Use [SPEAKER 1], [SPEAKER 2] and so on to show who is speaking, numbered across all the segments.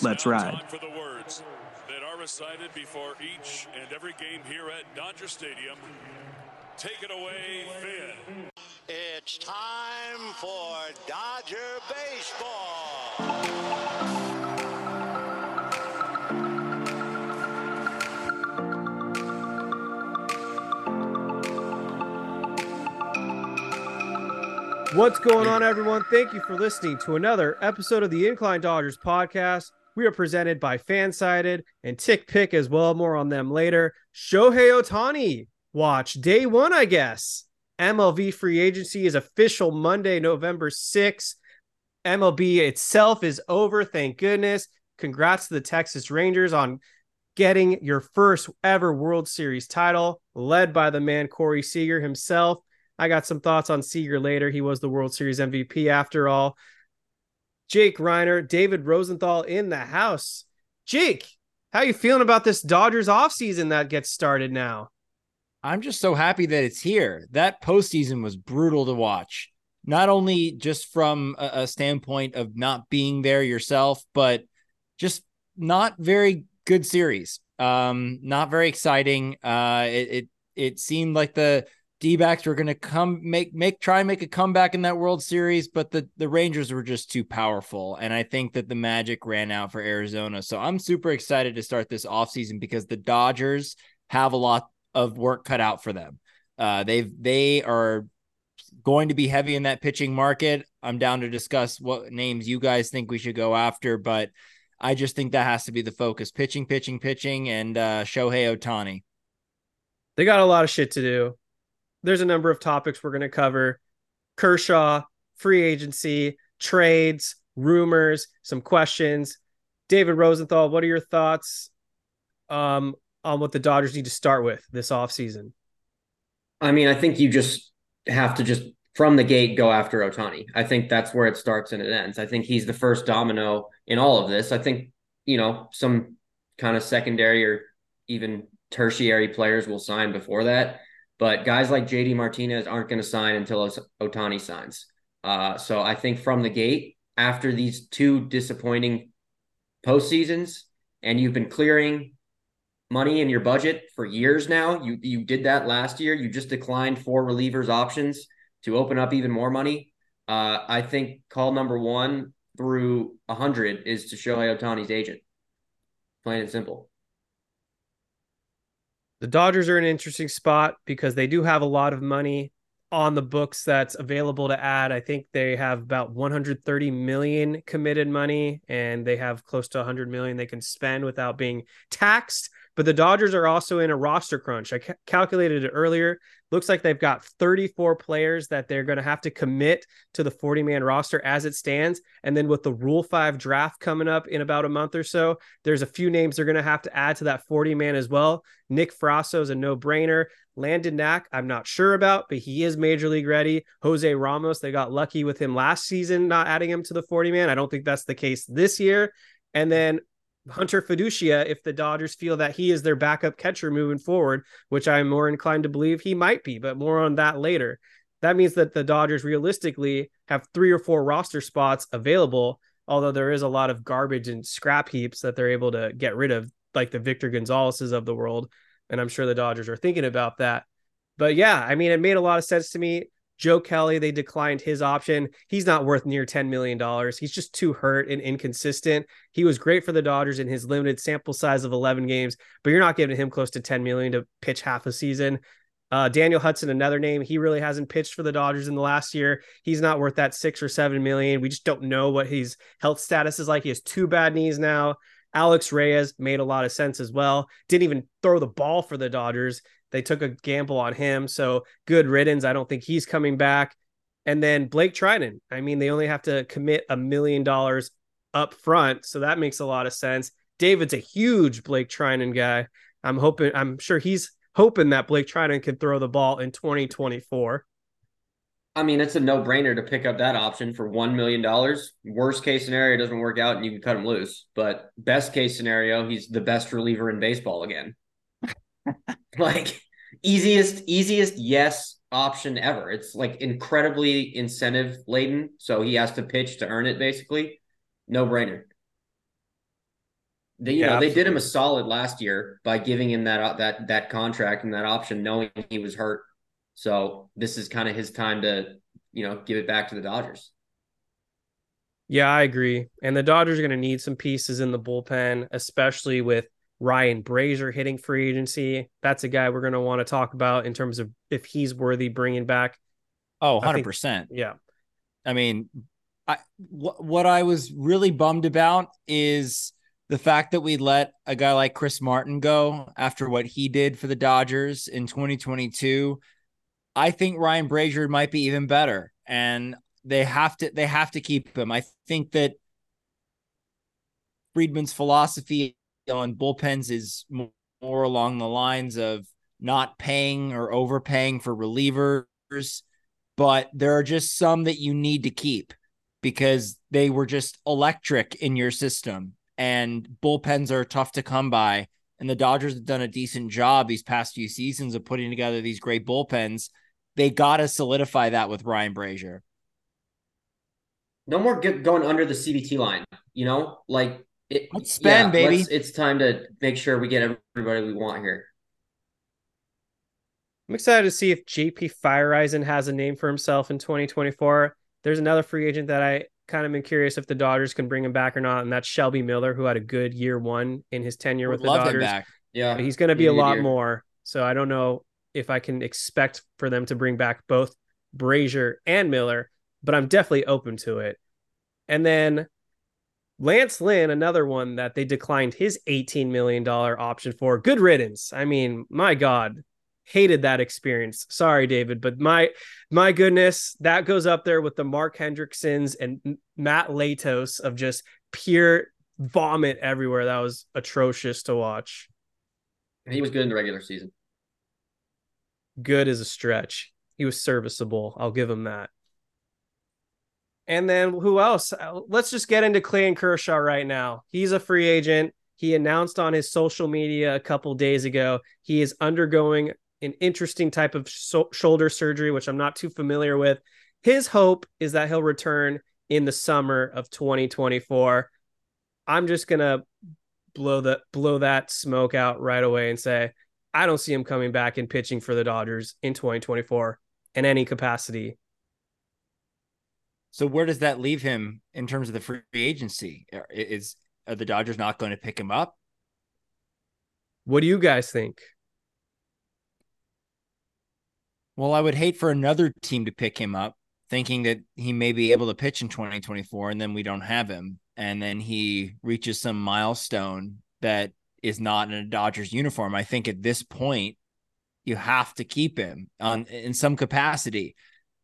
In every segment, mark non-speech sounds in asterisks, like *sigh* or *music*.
[SPEAKER 1] Let's ride.
[SPEAKER 2] for the words that are recited before each and every game here at Dodger Stadium. Take it away, Vin.
[SPEAKER 3] It's time for Dodger baseball.
[SPEAKER 4] What's going on, everyone? Thank you for listening to another episode of the Incline Dodgers podcast. We are presented by Fansided and TickPick as well. More on them later. Shohei Ohtani watch day one, I guess. MLB free agency is official Monday, November 6th. MLB itself is over. Thank goodness. Congrats to the Texas Rangers on getting your first ever World Series title, led by the man Corey Seager himself. I got some thoughts on Seager later. He was the World Series MVP after all. Jake Reiner, David Rosenthal in the house. Jake, how are you feeling about this Dodgers offseason that gets started now?
[SPEAKER 5] I'm just so happy that it's here. That postseason was brutal to watch. Not only just from a, a standpoint of not being there yourself, but just not very good series. Um, not very exciting. Uh, it, it it seemed like the D-backs were going to come make make try and make a comeback in that World Series, but the the Rangers were just too powerful, and I think that the magic ran out for Arizona. So I'm super excited to start this offseason because the Dodgers have a lot of work cut out for them. Uh, they've they are going to be heavy in that pitching market. I'm down to discuss what names you guys think we should go after, but I just think that has to be the focus: pitching, pitching, pitching, and uh, Shohei Ohtani.
[SPEAKER 4] They got a lot of shit to do there's a number of topics we're going to cover Kershaw, free agency, trades, rumors, some questions. David Rosenthal, what are your thoughts um, on what the Dodgers need to start with this offseason?
[SPEAKER 6] I mean, I think you just have to just from the gate go after Ohtani. I think that's where it starts and it ends. I think he's the first domino in all of this. I think, you know, some kind of secondary or even tertiary players will sign before that. But guys like JD Martinez aren't going to sign until Ohtani signs. Uh, so I think from the gate, after these two disappointing postseasons, and you've been clearing money in your budget for years now. You you did that last year. You just declined four relievers options to open up even more money. Uh, I think call number one through hundred is to Shohei Ohtani's agent. Plain and simple.
[SPEAKER 4] The Dodgers are an interesting spot because they do have a lot of money on the books that's available to add. I think they have about 130 million committed money and they have close to 100 million they can spend without being taxed. But the Dodgers are also in a roster crunch. I ca- calculated it earlier. Looks like they've got 34 players that they're going to have to commit to the 40 man roster as it stands. And then with the Rule 5 draft coming up in about a month or so, there's a few names they're going to have to add to that 40 man as well. Nick Frasso is a no brainer. Landon Knack, I'm not sure about, but he is major league ready. Jose Ramos, they got lucky with him last season, not adding him to the 40 man. I don't think that's the case this year. And then Hunter Feduccia if the Dodgers feel that he is their backup catcher moving forward, which I'm more inclined to believe he might be, but more on that later. That means that the Dodgers realistically have three or four roster spots available, although there is a lot of garbage and scrap heaps that they're able to get rid of, like the Victor Gonzalez's of the world. And I'm sure the Dodgers are thinking about that. But yeah, I mean, it made a lot of sense to me. Joe Kelly, they declined his option. He's not worth near $10 million. He's just too hurt and inconsistent. He was great for the Dodgers in his limited sample size of 11 games, but you're not giving him close to 10 million to pitch half a season. Uh, Daniel Hudson, another name. He really hasn't pitched for the Dodgers in the last year. He's not worth that six or seven million. We just don't know what his health status is like. He has two bad knees now. Alex Reyes made a lot of sense as well. Didn't even throw the ball for the Dodgers. They took a gamble on him. So good riddance. I don't think he's coming back. And then Blake Treinen. I mean, they only have to commit a million dollars up front. So that makes a lot of sense. David's a huge Blake Treinen guy. I'm hoping, I'm sure he's hoping that Blake Treinen can throw the ball in 2024.
[SPEAKER 6] I mean, it's a no brainer to pick up that option for $1 million. Worst case scenario, doesn't work out and you can cut him loose. But best case scenario, he's the best reliever in baseball again. *laughs* like, easiest, easiest yes option ever. It's like incredibly incentive laden. So he has to pitch to earn it, basically. No brainer. They, you yeah, know, they did him a solid last year by giving him that that that contract and that option, knowing he was hurt. So this is kind of his time to, you know, give it back to the Dodgers.
[SPEAKER 4] Yeah, I agree. And the Dodgers are going to need some pieces in the bullpen, especially with Ryan Brasier hitting free agency. That's a guy we're going to want to talk about in terms of if he's worthy bringing back.
[SPEAKER 5] Oh, 100%. Think,
[SPEAKER 4] yeah.
[SPEAKER 5] I mean, I, wh- what I was really bummed about is the fact that we let a guy like Chris Martin go after what he did for the Dodgers in 2022, I think Ryan Brasier might be even better, and they have to they have to keep him. I think that Friedman's philosophy on bullpens is more along the lines of not paying or overpaying for relievers, but there are just some that you need to keep because they were just electric in your system and bullpens are tough to come by. And the Dodgers have done a decent job these past few seasons of putting together these great bullpens. They got to solidify that with Ryan Brasier.
[SPEAKER 6] No more going under the CBT line, you know, like
[SPEAKER 5] it, let's spend, yeah, baby.
[SPEAKER 6] It's time to make sure we get everybody we want here.
[SPEAKER 4] I'm excited to see if JP Feyereisen has a name for himself in 2024. There's another free agent that I kind of been curious if the Dodgers can bring him back or not, and that's Shelby Miller, who had a good year one in his tenure with the Dodgers.
[SPEAKER 6] Yeah,
[SPEAKER 4] but he's going to be a lot year. more. So I don't know if I can expect for them to bring back both Brasier and Miller, but I'm definitely open to it. And then Lance Lynn, another one that they declined his $18 million option for. Good riddance. I mean, my God, hated that experience. Sorry, David, but my my goodness, that goes up there with the Mark Hendricksons and Matt Latos of just pure vomit everywhere. That was atrocious to watch.
[SPEAKER 6] He was good in the regular season.
[SPEAKER 4] Good as a stretch. He was serviceable. I'll give him that. And then who else? Uh, let's just get into Clayton Kershaw right now. He's a free agent. He announced on his social media a couple days ago he is undergoing an interesting type of so- shoulder surgery, which I'm not too familiar with. His hope is that he'll return in the summer of 2024. I'm just gonna blow the blow that smoke out right away and say I don't see him coming back and pitching for the Dodgers in 2024 in any capacity.
[SPEAKER 5] So where does that leave him in terms of the free agency? Is are the Dodgers not going to pick him up?
[SPEAKER 4] What do you guys think?
[SPEAKER 5] Well, I would hate for another team to pick him up, thinking that he may be able to pitch in 2024, and then we don't have him. And then he reaches some milestone that is not in a Dodgers uniform. I think at this point, you have to keep him on in some capacity.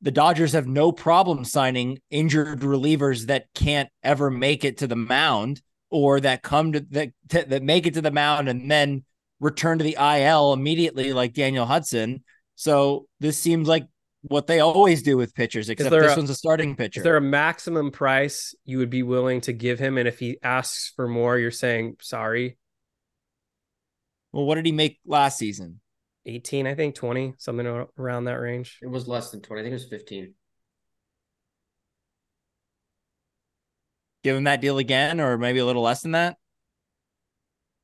[SPEAKER 5] The Dodgers have no problem signing injured relievers that can't ever make it to the mound or that come to that that make it to the mound and then return to the IL immediately, like Daniel Hudson. So this seems like what they always do with pitchers, except this a, one's a starting pitcher.
[SPEAKER 4] Is there a maximum price you would be willing to give him? And if he asks for more, you're saying sorry.
[SPEAKER 5] Well, what did he make last season?
[SPEAKER 4] 18, I think, 20, something around that range.
[SPEAKER 6] It was less than 20. I think it was 15.
[SPEAKER 5] Give him that deal again, or maybe a little less than that.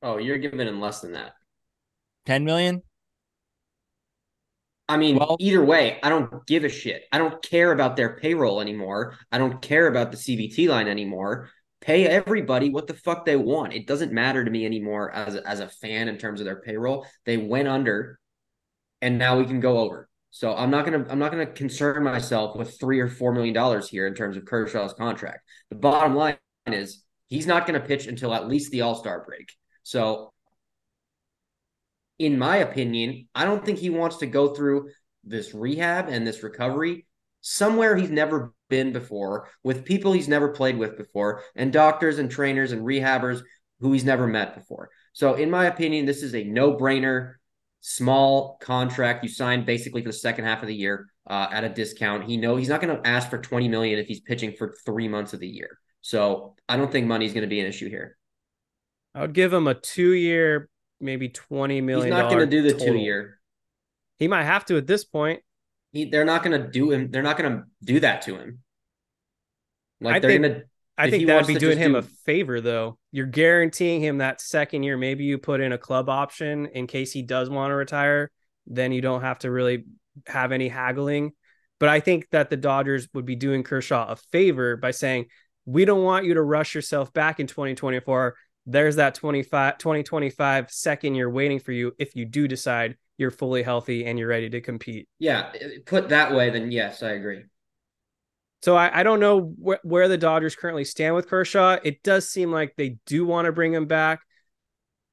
[SPEAKER 6] Oh, you're giving him less than that.
[SPEAKER 5] 10 million?
[SPEAKER 6] I mean,
[SPEAKER 5] Well-
[SPEAKER 6] either way, I don't give a shit. I don't care about their payroll anymore. I don't care about the CBT line anymore. Pay everybody what the fuck they want. It doesn't matter to me anymore as a, as a fan in terms of their payroll. They went under, and now we can go over. So I'm not gonna I'm not gonna concern myself with three or four million dollars here in terms of Kershaw's contract. The bottom line is he's not gonna pitch until at least the All Star break. So in my opinion, I don't think he wants to go through this rehab and this recovery somewhere he's never been before with people he's never played with before and doctors and trainers and rehabbers who he's never met before. So in my opinion, this is a no-brainer small contract you signed basically for the second half of the year uh, at a discount. He know he's not going to ask for 20 million if he's pitching for 3 months of the year. So I don't think money's going to be an issue here.
[SPEAKER 4] I would give him a two-year, maybe
[SPEAKER 6] 20
[SPEAKER 4] million.
[SPEAKER 6] He's not going to do the. 2 year.
[SPEAKER 4] He might have to at this point.
[SPEAKER 6] He, they're not going to do him. They're not going to do that to him. Like
[SPEAKER 4] I
[SPEAKER 6] they're going to.
[SPEAKER 4] I
[SPEAKER 6] If
[SPEAKER 4] think that'd be doing him
[SPEAKER 6] do-
[SPEAKER 4] a favor, though. You're guaranteeing him that second year. Maybe you put in a club option in case he does want to retire. Then you don't have to really have any haggling. But I think that the Dodgers would be doing Kershaw a favor by saying, we don't want you to rush yourself back in 2024. There's that 25, 2025 second year waiting for you if you do decide you're fully healthy and you're ready to compete.
[SPEAKER 6] Yeah, put that way, then yes, I agree.
[SPEAKER 4] So I, I don't know wh- where the Dodgers currently stand with Kershaw. It does seem like they do want to bring him back.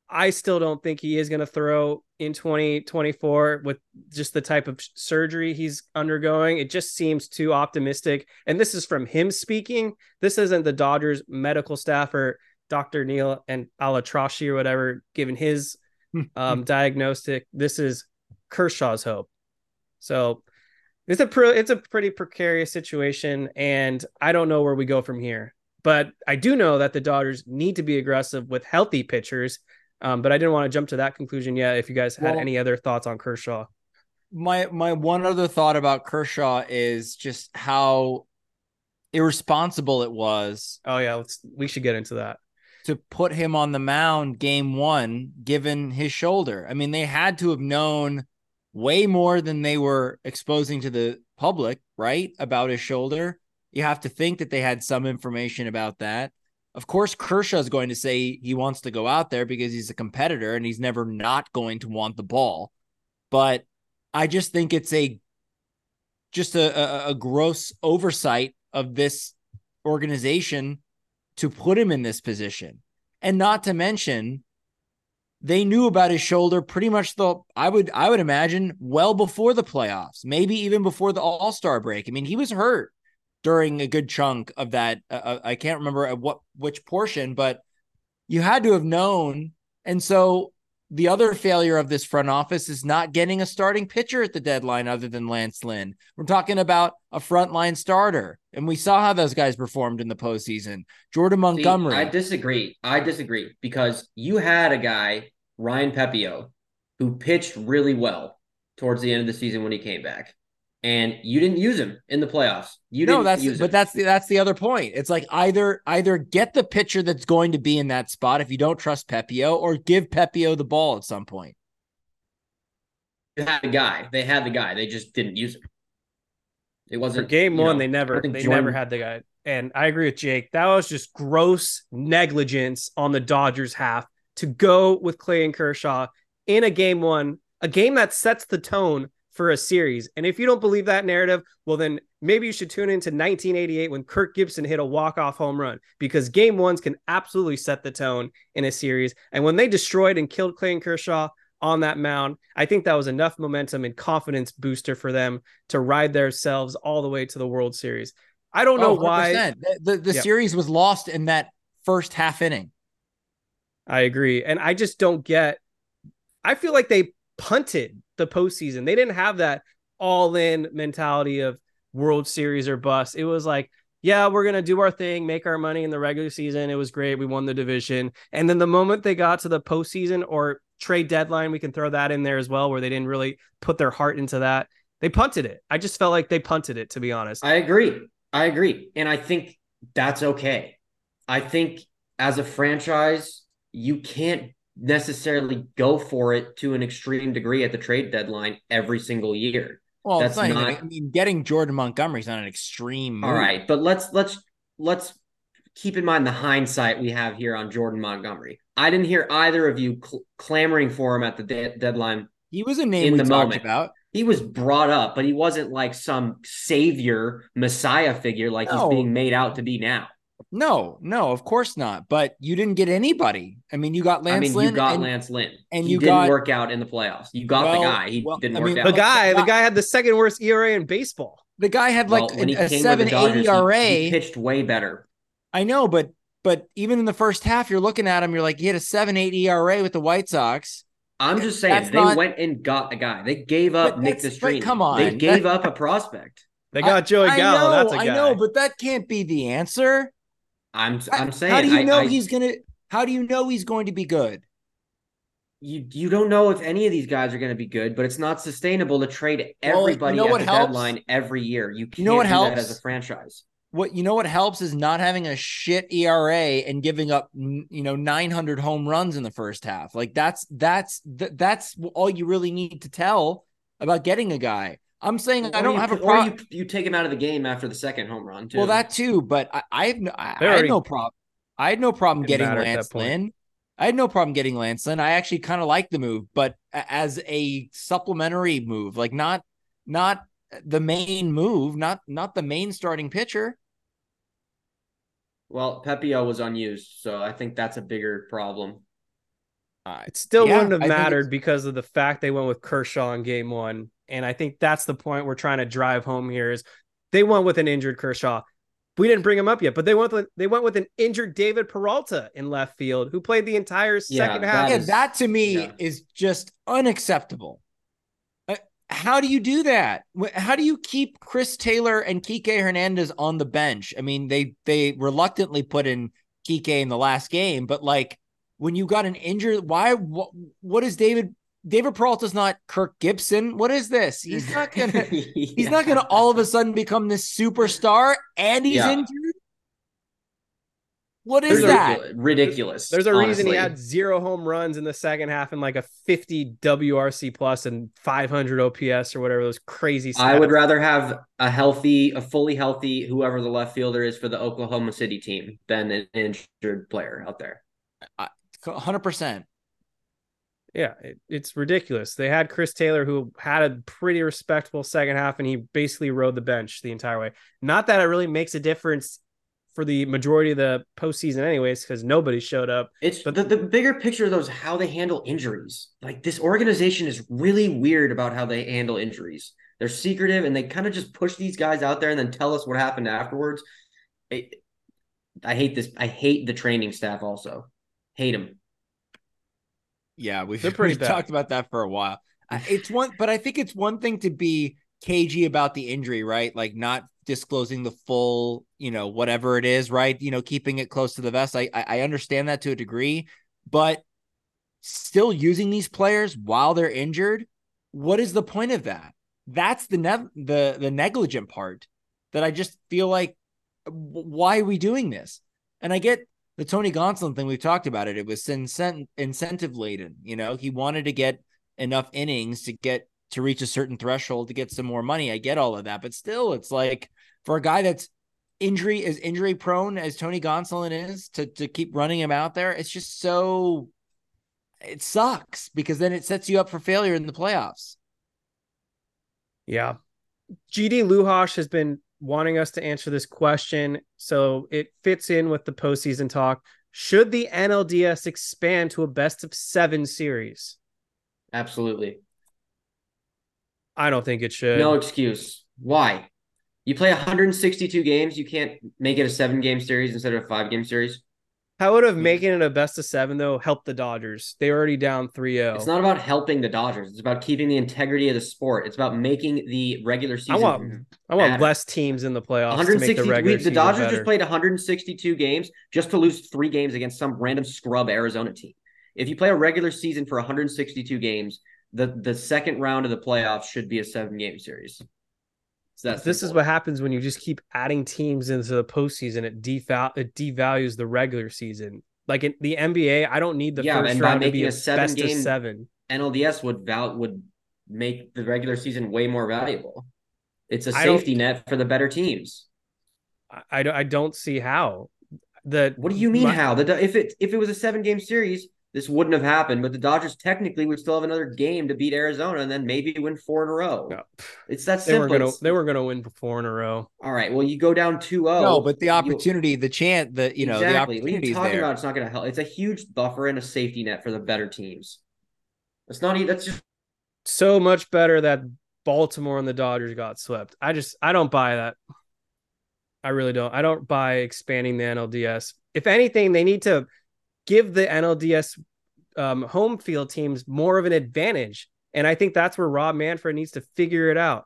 [SPEAKER 4] I still don't think he is going to throw in 2024 with just the type of surgery he's undergoing. It just seems too optimistic. And this is from him speaking. This isn't the Dodgers medical staff or Dr. Neil and Alatrashi or whatever giving his *laughs* um, diagnostic. This is Kershaw's hope. So it's a it's a pretty precarious situation, and I don't know where we go from here. But I do know that the Dodgers need to be aggressive with healthy pitchers. Um, but I didn't want to jump to that conclusion yet. If you guys had
[SPEAKER 5] Well-
[SPEAKER 4] any other thoughts on Kershaw,
[SPEAKER 5] my my one other thought about Kershaw is just how irresponsible it was
[SPEAKER 4] oh yeah, let's we should get into that.
[SPEAKER 5] to put him on the mound game 1 given his shoulder. I mean, they had to have known way more than they were exposing to the public, right? About his shoulder. You have to think that they had some information about that. Of course, Kershaw is going to say he wants to go out there because he's a competitor and he's never not going to want the ball. But I just think it's a just a, a, a gross oversight of this organization to put him in this position. And not to mention, they knew about his shoulder pretty much the I would I would imagine well before the playoffs, maybe even before the All-Star break. I mean, he was hurt during a good chunk of that. Uh, I can't remember at what which portion, but you had to have known. And so the other failure of this front office is not getting a starting pitcher at the deadline other than Lance Lynn. We're talking about a frontline starter. And we saw how those guys performed in the postseason. Jordan
[SPEAKER 6] See,
[SPEAKER 5] Montgomery.
[SPEAKER 6] I disagree. I disagree because you had a guy, Ryan Pepiot, who pitched really well towards the end of the season when he came back. And you didn't use him in the playoffs. You
[SPEAKER 5] no,
[SPEAKER 6] didn't
[SPEAKER 5] that's
[SPEAKER 6] use
[SPEAKER 5] but
[SPEAKER 6] him.
[SPEAKER 5] that's the that's the other point. It's like either either get the pitcher that's going to be in that spot if you don't trust Pepiot, or give Pepiot the ball at some point.
[SPEAKER 6] They had the guy. They had the guy. They just didn't use him. It wasn't
[SPEAKER 4] game one,
[SPEAKER 6] know,
[SPEAKER 4] they never they
[SPEAKER 6] Jordan-
[SPEAKER 4] never had the guy. And I agree with Jake. That was just gross negligence on the Dodgers half to go with Clayton Kershaw in a game one, a game that sets the tone for a series. And if you don't believe that narrative, well then maybe you should tune into 1988 when Kirk Gibson hit a walk-off home run because game ones can absolutely set the tone in a series. And when they destroyed and killed Clayton Kershaw on that mound, I think that was enough momentum and confidence booster for them to ride themselves all the way to the World Series. I don't know
[SPEAKER 5] Oh,
[SPEAKER 4] why.
[SPEAKER 5] The, the, the
[SPEAKER 4] Yep.
[SPEAKER 5] series was lost in that first half inning.
[SPEAKER 4] I agree. And I just don't get I feel like they punted the postseason. They didn't have that all in mentality of World Series or bust. It was like, yeah, we're gonna do our thing, make our money in the regular season. It was great. We won the division. And then the moment they got to the postseason or trade deadline, we can throw that in there as well, where they didn't really put their heart into that. They punted it. I just felt like they punted it, to be honest.
[SPEAKER 6] I agree. I agree. And I think that's okay. I think as a franchise, you can't necessarily go for it to an extreme degree at the trade deadline every single year.
[SPEAKER 5] Well,
[SPEAKER 6] That's
[SPEAKER 5] not,
[SPEAKER 6] not-
[SPEAKER 5] I mean, getting Jordan Montgomery's not an extreme.
[SPEAKER 6] All
[SPEAKER 5] move.
[SPEAKER 6] right, but let's let's let's keep in mind the hindsight we have here on Jordan Montgomery. I didn't hear either of you cl- clamoring for him at the de- deadline.
[SPEAKER 5] He was a name
[SPEAKER 6] In the
[SPEAKER 5] talked
[SPEAKER 6] moment.
[SPEAKER 5] about.
[SPEAKER 6] He was brought up, but he wasn't like some savior messiah figure like
[SPEAKER 5] No.
[SPEAKER 6] he's being made out to be now.
[SPEAKER 5] No, no, of course not. But you didn't get anybody. I mean, you got Lance
[SPEAKER 6] I mean,
[SPEAKER 5] Lynn
[SPEAKER 6] you got
[SPEAKER 5] and-
[SPEAKER 6] Lance Lynn,
[SPEAKER 5] and
[SPEAKER 6] he
[SPEAKER 5] you
[SPEAKER 6] didn't
[SPEAKER 5] got-
[SPEAKER 6] work out in the playoffs. You got
[SPEAKER 5] Well,
[SPEAKER 6] the guy. He
[SPEAKER 5] well,
[SPEAKER 6] didn't
[SPEAKER 5] I
[SPEAKER 6] work out.
[SPEAKER 4] The guy, the guy had the second worst ERA in baseball.
[SPEAKER 5] The guy had like
[SPEAKER 6] Well, he
[SPEAKER 5] a, a
[SPEAKER 6] came with the
[SPEAKER 5] 7
[SPEAKER 6] Dodgers,
[SPEAKER 5] 80
[SPEAKER 6] he-
[SPEAKER 5] ERA.
[SPEAKER 6] he pitched way better.
[SPEAKER 5] I know, but but even in the first half, you're looking at him, you're like, he had a 7 8 ERA with the White Sox.
[SPEAKER 6] I'm just saying
[SPEAKER 5] That's
[SPEAKER 6] they
[SPEAKER 5] not-
[SPEAKER 6] went and got a guy. They gave up Nick
[SPEAKER 5] that's- but
[SPEAKER 6] Nastrini.
[SPEAKER 5] come on.
[SPEAKER 6] they gave up a prospect.
[SPEAKER 4] They got Joey
[SPEAKER 5] I
[SPEAKER 4] Gallo.
[SPEAKER 5] know,
[SPEAKER 4] That's a guy.
[SPEAKER 5] I know, but that can't be the answer.
[SPEAKER 6] I'm I'm saying.
[SPEAKER 5] How do you
[SPEAKER 6] I-
[SPEAKER 5] know
[SPEAKER 6] I-
[SPEAKER 5] he's gonna? How do you know he's going to be good?
[SPEAKER 6] you you don't know if any of these guys are going to be good, but it's not sustainable to trade
[SPEAKER 5] Well, you
[SPEAKER 6] everybody
[SPEAKER 5] know
[SPEAKER 6] at the
[SPEAKER 5] helps?
[SPEAKER 6] deadline every year. You can't
[SPEAKER 5] You know what
[SPEAKER 6] do that
[SPEAKER 5] helps?
[SPEAKER 6] as a franchise.
[SPEAKER 5] What you know? What helps is not having a shit ERA and giving up, you know, 900 home runs in the first half. Like that's that's that's all you really need to tell about getting a guy. I'm saying I don't
[SPEAKER 6] you-
[SPEAKER 5] have a
[SPEAKER 6] Or
[SPEAKER 5] problem.
[SPEAKER 6] you, you take him out of the game after the second home run. Too.
[SPEAKER 5] Well, that too, but I, I have no, I, I had no problem. I had no problem getting
[SPEAKER 4] matter at that
[SPEAKER 5] Lance. Lynn. I had no problem getting Lance Lynn. I actually kind of like the move, but as a supplementary move, like not not the main move, not not the main starting pitcher.
[SPEAKER 6] well, Pepiot was unused, so I think that's a bigger problem.
[SPEAKER 5] Uh,
[SPEAKER 4] It still
[SPEAKER 5] Yeah,
[SPEAKER 4] wouldn't have
[SPEAKER 5] I
[SPEAKER 4] mattered because of the fact they went with Kershaw in game one. And I think that's the point we're trying to drive home here is they went with an injured Kershaw. We didn't bring him up yet, but they went with they went with an injured David Peralta in left field who played the entire second
[SPEAKER 6] that
[SPEAKER 4] half.
[SPEAKER 5] yeah, that to me
[SPEAKER 6] yeah.
[SPEAKER 5] is just unacceptable. Uh, How do you do that? How do you keep Chris Taylor and Kike Hernandez on the bench? I mean, they they reluctantly put in Kike in the last game, but like when you got an injured, why? What, what is David? David Peralta's not Kirk Gibson. What is this? He's *laughs* not gonna. He's not gonna all of a sudden become this superstar, and he's
[SPEAKER 6] Yeah.
[SPEAKER 5] injured. What is
[SPEAKER 6] There's a-
[SPEAKER 5] that?
[SPEAKER 6] ridiculous.
[SPEAKER 4] There's a reason he had zero home runs in the second half and like a 50 WRC plus and 500 OPS or whatever those crazy.
[SPEAKER 6] I would rather have a healthy, a fully healthy, whoever the left fielder is for the Oklahoma City team than an injured player out there.
[SPEAKER 5] Hundred percent.
[SPEAKER 4] Yeah, it, it's ridiculous. They had Chris Taylor, who had a pretty respectable second half, and he basically rode the bench the entire way. Not that it really makes a difference for the majority of the postseason, anyways, because nobody showed up.
[SPEAKER 6] It's
[SPEAKER 4] But-
[SPEAKER 6] the, the bigger picture though is how they handle injuries. Like this organization is really weird about how they handle injuries. They're secretive and they kind of just push these guys out there and then tell us what happened afterwards. It, I hate this. I hate the training staff also. Hate them.
[SPEAKER 5] Yeah, *laughs* we've,
[SPEAKER 4] They're pretty
[SPEAKER 5] we've
[SPEAKER 4] bad.
[SPEAKER 5] talked about that for a while. It's one, but I think it's one thing to be cagey about the injury, right? Like not disclosing the full, you know, whatever it is, right? You know, keeping it close to the vest. I I I understand that to a degree, but still using these players while they're injured. What is the point of that? That's the ne- the the negligent part that I just feel like why are we doing this? And I get the Tony Gonsolin thing. We've talked about it. It was incent- incentive laden. You know, he wanted to get enough innings to get to reach a certain threshold to get some more money. I get all of that, but still, it's like for a guy that's injury as injury prone as Tony Gonsolin is to to keep running him out there. It's just so it sucks because then it sets you up for failure in the playoffs.
[SPEAKER 4] Yeah. GD Luhash has been wanting us to answer this question. So it fits in with the postseason talk. Should the NLDS expand to a best of seven series?
[SPEAKER 6] Absolutely.
[SPEAKER 4] I don't think it should.
[SPEAKER 6] No excuse. Why? You play 162 games. You can't make it a seven game series instead of a five game series.
[SPEAKER 4] How would have making it a best of seven though help the Dodgers? They were already down 3-0.
[SPEAKER 6] It's not about helping the Dodgers. It's about keeping the integrity of the sport. It's about making the regular season.
[SPEAKER 4] I want I want less teams in the playoffs to make
[SPEAKER 6] 160.
[SPEAKER 4] the regular
[SPEAKER 6] we- the Dodgers
[SPEAKER 4] better.
[SPEAKER 6] just played 162 games just to lose three games against some random scrub Arizona team. If you play a regular season for 162 games, the the second round of the playoffs should be a seven game series. So that's
[SPEAKER 4] this is what happens when you just keep adding teams into the postseason. It deval it devalues the regular season. Like in the NBA, I don't need the
[SPEAKER 6] Yeah,
[SPEAKER 4] first round to be a,
[SPEAKER 6] seven
[SPEAKER 4] best of
[SPEAKER 6] game-
[SPEAKER 4] seven.
[SPEAKER 6] NLDS would val would make the regular season way more valuable. It's a safety net for the better teams.
[SPEAKER 4] I, I don't I don't see how. The
[SPEAKER 6] What do you mean
[SPEAKER 4] my-
[SPEAKER 6] how? The if it if it was a seven game series, this wouldn't have happened. But the Dodgers technically would still have another game to beat Arizona and then maybe win four in a row.
[SPEAKER 4] No.
[SPEAKER 6] It's that
[SPEAKER 4] they were
[SPEAKER 6] simple.
[SPEAKER 4] gonna they were gonna win four in a row.
[SPEAKER 6] all right. Well, you go down 2-0.
[SPEAKER 5] no, but the
[SPEAKER 6] you-
[SPEAKER 5] opportunity, the chance, the you know, the
[SPEAKER 6] exactly. What are
[SPEAKER 5] opportunity
[SPEAKER 6] you talking
[SPEAKER 5] there.
[SPEAKER 6] about? It's not going to help. It's a huge buffer and a safety net for the better teams. It's not. That's just
[SPEAKER 4] So much better that Baltimore and the Dodgers got swept. I just I don't buy that. I really don't. I don't buy expanding the NLDS. If anything, they need to give the NLDS um, home field teams more of an advantage, and I think that's where Rob Manfred needs to figure it out.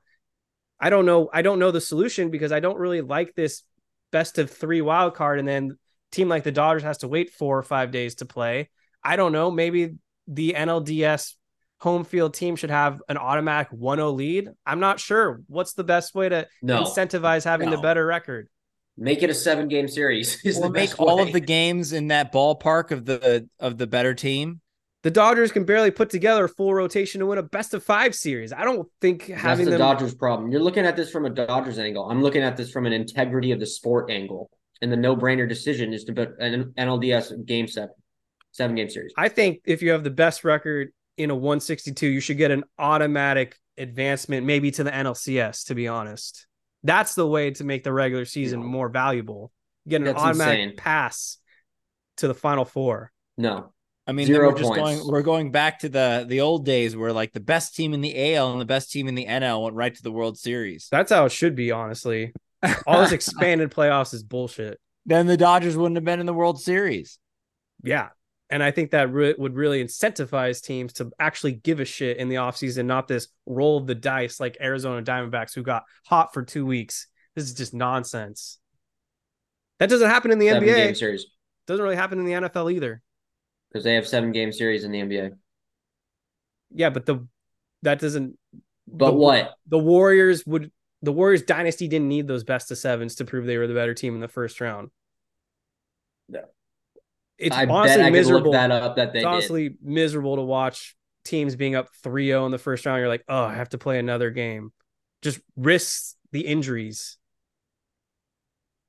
[SPEAKER 4] I don't know. I don't know the solution because I don't really like this best of three wild card, and then team like the Dodgers has to wait four or five days to play. I don't know. Maybe the NLDS home field team should have an automatic 1-0 lead. I'm not sure. What's the best way to
[SPEAKER 6] no.
[SPEAKER 4] incentivize having the better record?
[SPEAKER 6] Make it a seven game series. *laughs* Is
[SPEAKER 5] Or
[SPEAKER 6] the
[SPEAKER 5] make
[SPEAKER 6] best
[SPEAKER 5] all
[SPEAKER 6] way.
[SPEAKER 5] of the games in that ballpark of the of the better team.
[SPEAKER 4] The Dodgers can barely put together a full rotation to win a best of five series. I don't think
[SPEAKER 6] That's
[SPEAKER 4] having
[SPEAKER 6] the
[SPEAKER 4] them.
[SPEAKER 6] Dodgers problem. You're looking at this from a Dodgers angle. I'm looking at this from an integrity of the sport angle. And the no brainer decision is to put an NLDS game seven, seven game series.
[SPEAKER 4] I think if you have the best record in a 162, you should get an automatic advancement, maybe to the NLCS. To be honest, that's the way to make the regular season
[SPEAKER 6] No.
[SPEAKER 4] more valuable. Get an
[SPEAKER 6] That's
[SPEAKER 4] automatic
[SPEAKER 6] insane.
[SPEAKER 4] pass to the final four.
[SPEAKER 6] No.
[SPEAKER 5] I mean,
[SPEAKER 6] Zero
[SPEAKER 5] we're just
[SPEAKER 6] points.
[SPEAKER 5] going. We're going back to the the old days where like the best team in the AL and the best team in the NL went right to the World Series.
[SPEAKER 4] That's how it should be, honestly. All this *laughs* expanded playoffs is bullshit.
[SPEAKER 5] then the Dodgers wouldn't have been in the World Series.
[SPEAKER 4] Yeah. And I think that re- would really incentivize teams to actually give a shit in the offseason, not this roll of the dice like Arizona Diamondbacks who got hot for two weeks. This is just nonsense. That doesn't happen in the
[SPEAKER 6] seven game
[SPEAKER 4] NBA.
[SPEAKER 6] series.
[SPEAKER 4] Doesn't really happen in the NFL either.
[SPEAKER 6] Because they have seven game series in the NBA.
[SPEAKER 4] Yeah, but the that doesn't
[SPEAKER 6] But
[SPEAKER 4] the,
[SPEAKER 6] what?
[SPEAKER 4] The Warriors would the Warriors dynasty didn't need those best of sevens to prove they were the better team in the first round.
[SPEAKER 6] No.
[SPEAKER 4] It's
[SPEAKER 6] I
[SPEAKER 4] honestly miserable.
[SPEAKER 6] that up that they
[SPEAKER 4] it's
[SPEAKER 6] did.
[SPEAKER 4] honestly miserable to watch teams being up 3-0 in the first round. You're like, oh, I have to play another game. Just risks the injuries.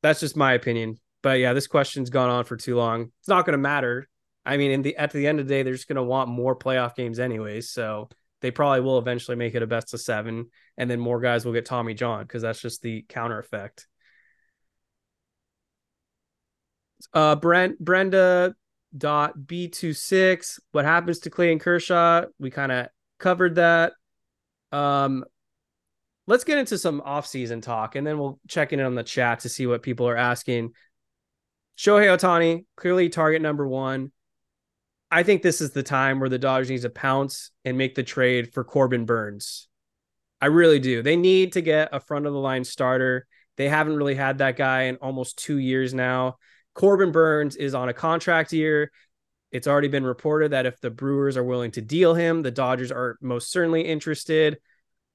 [SPEAKER 4] That's just my opinion. But yeah, this question's gone on for too long. It's not going to matter. I mean, in the at the end of the day, they're just going to want more playoff games anyways. So they probably will eventually make it a best of seven, and then more guys will get Tommy John because that's just the counter effect. Uh, Brent Brenda dot b26 what happens to clayton kershaw? We kind of covered that. Um let's get into some off-season talk and then we'll check in on the chat to see what people are asking. Shohei ohtani clearly target number one. I think this is the time where the dodgers need to pounce and make the trade for corbin burnes i really do. They need to get a front of the line starter. They haven't really had that guy in almost two years now Corbin Burnes is on a contract year. It's already been reported that if the Brewers are willing to deal him, the Dodgers are most certainly interested.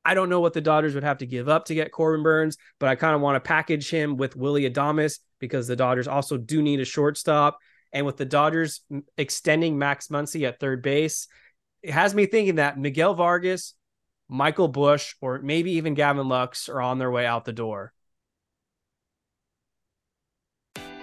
[SPEAKER 4] I don't know what the Dodgers would have to give up to get Corbin Burnes, but I kind of want to package him with Willy Adames because the Dodgers also do need a shortstop. And with the Dodgers extending Max Muncy at third base, it has me thinking that Miguel Vargas, Michael Busch, or maybe even Gavin Lux are on their way out the door.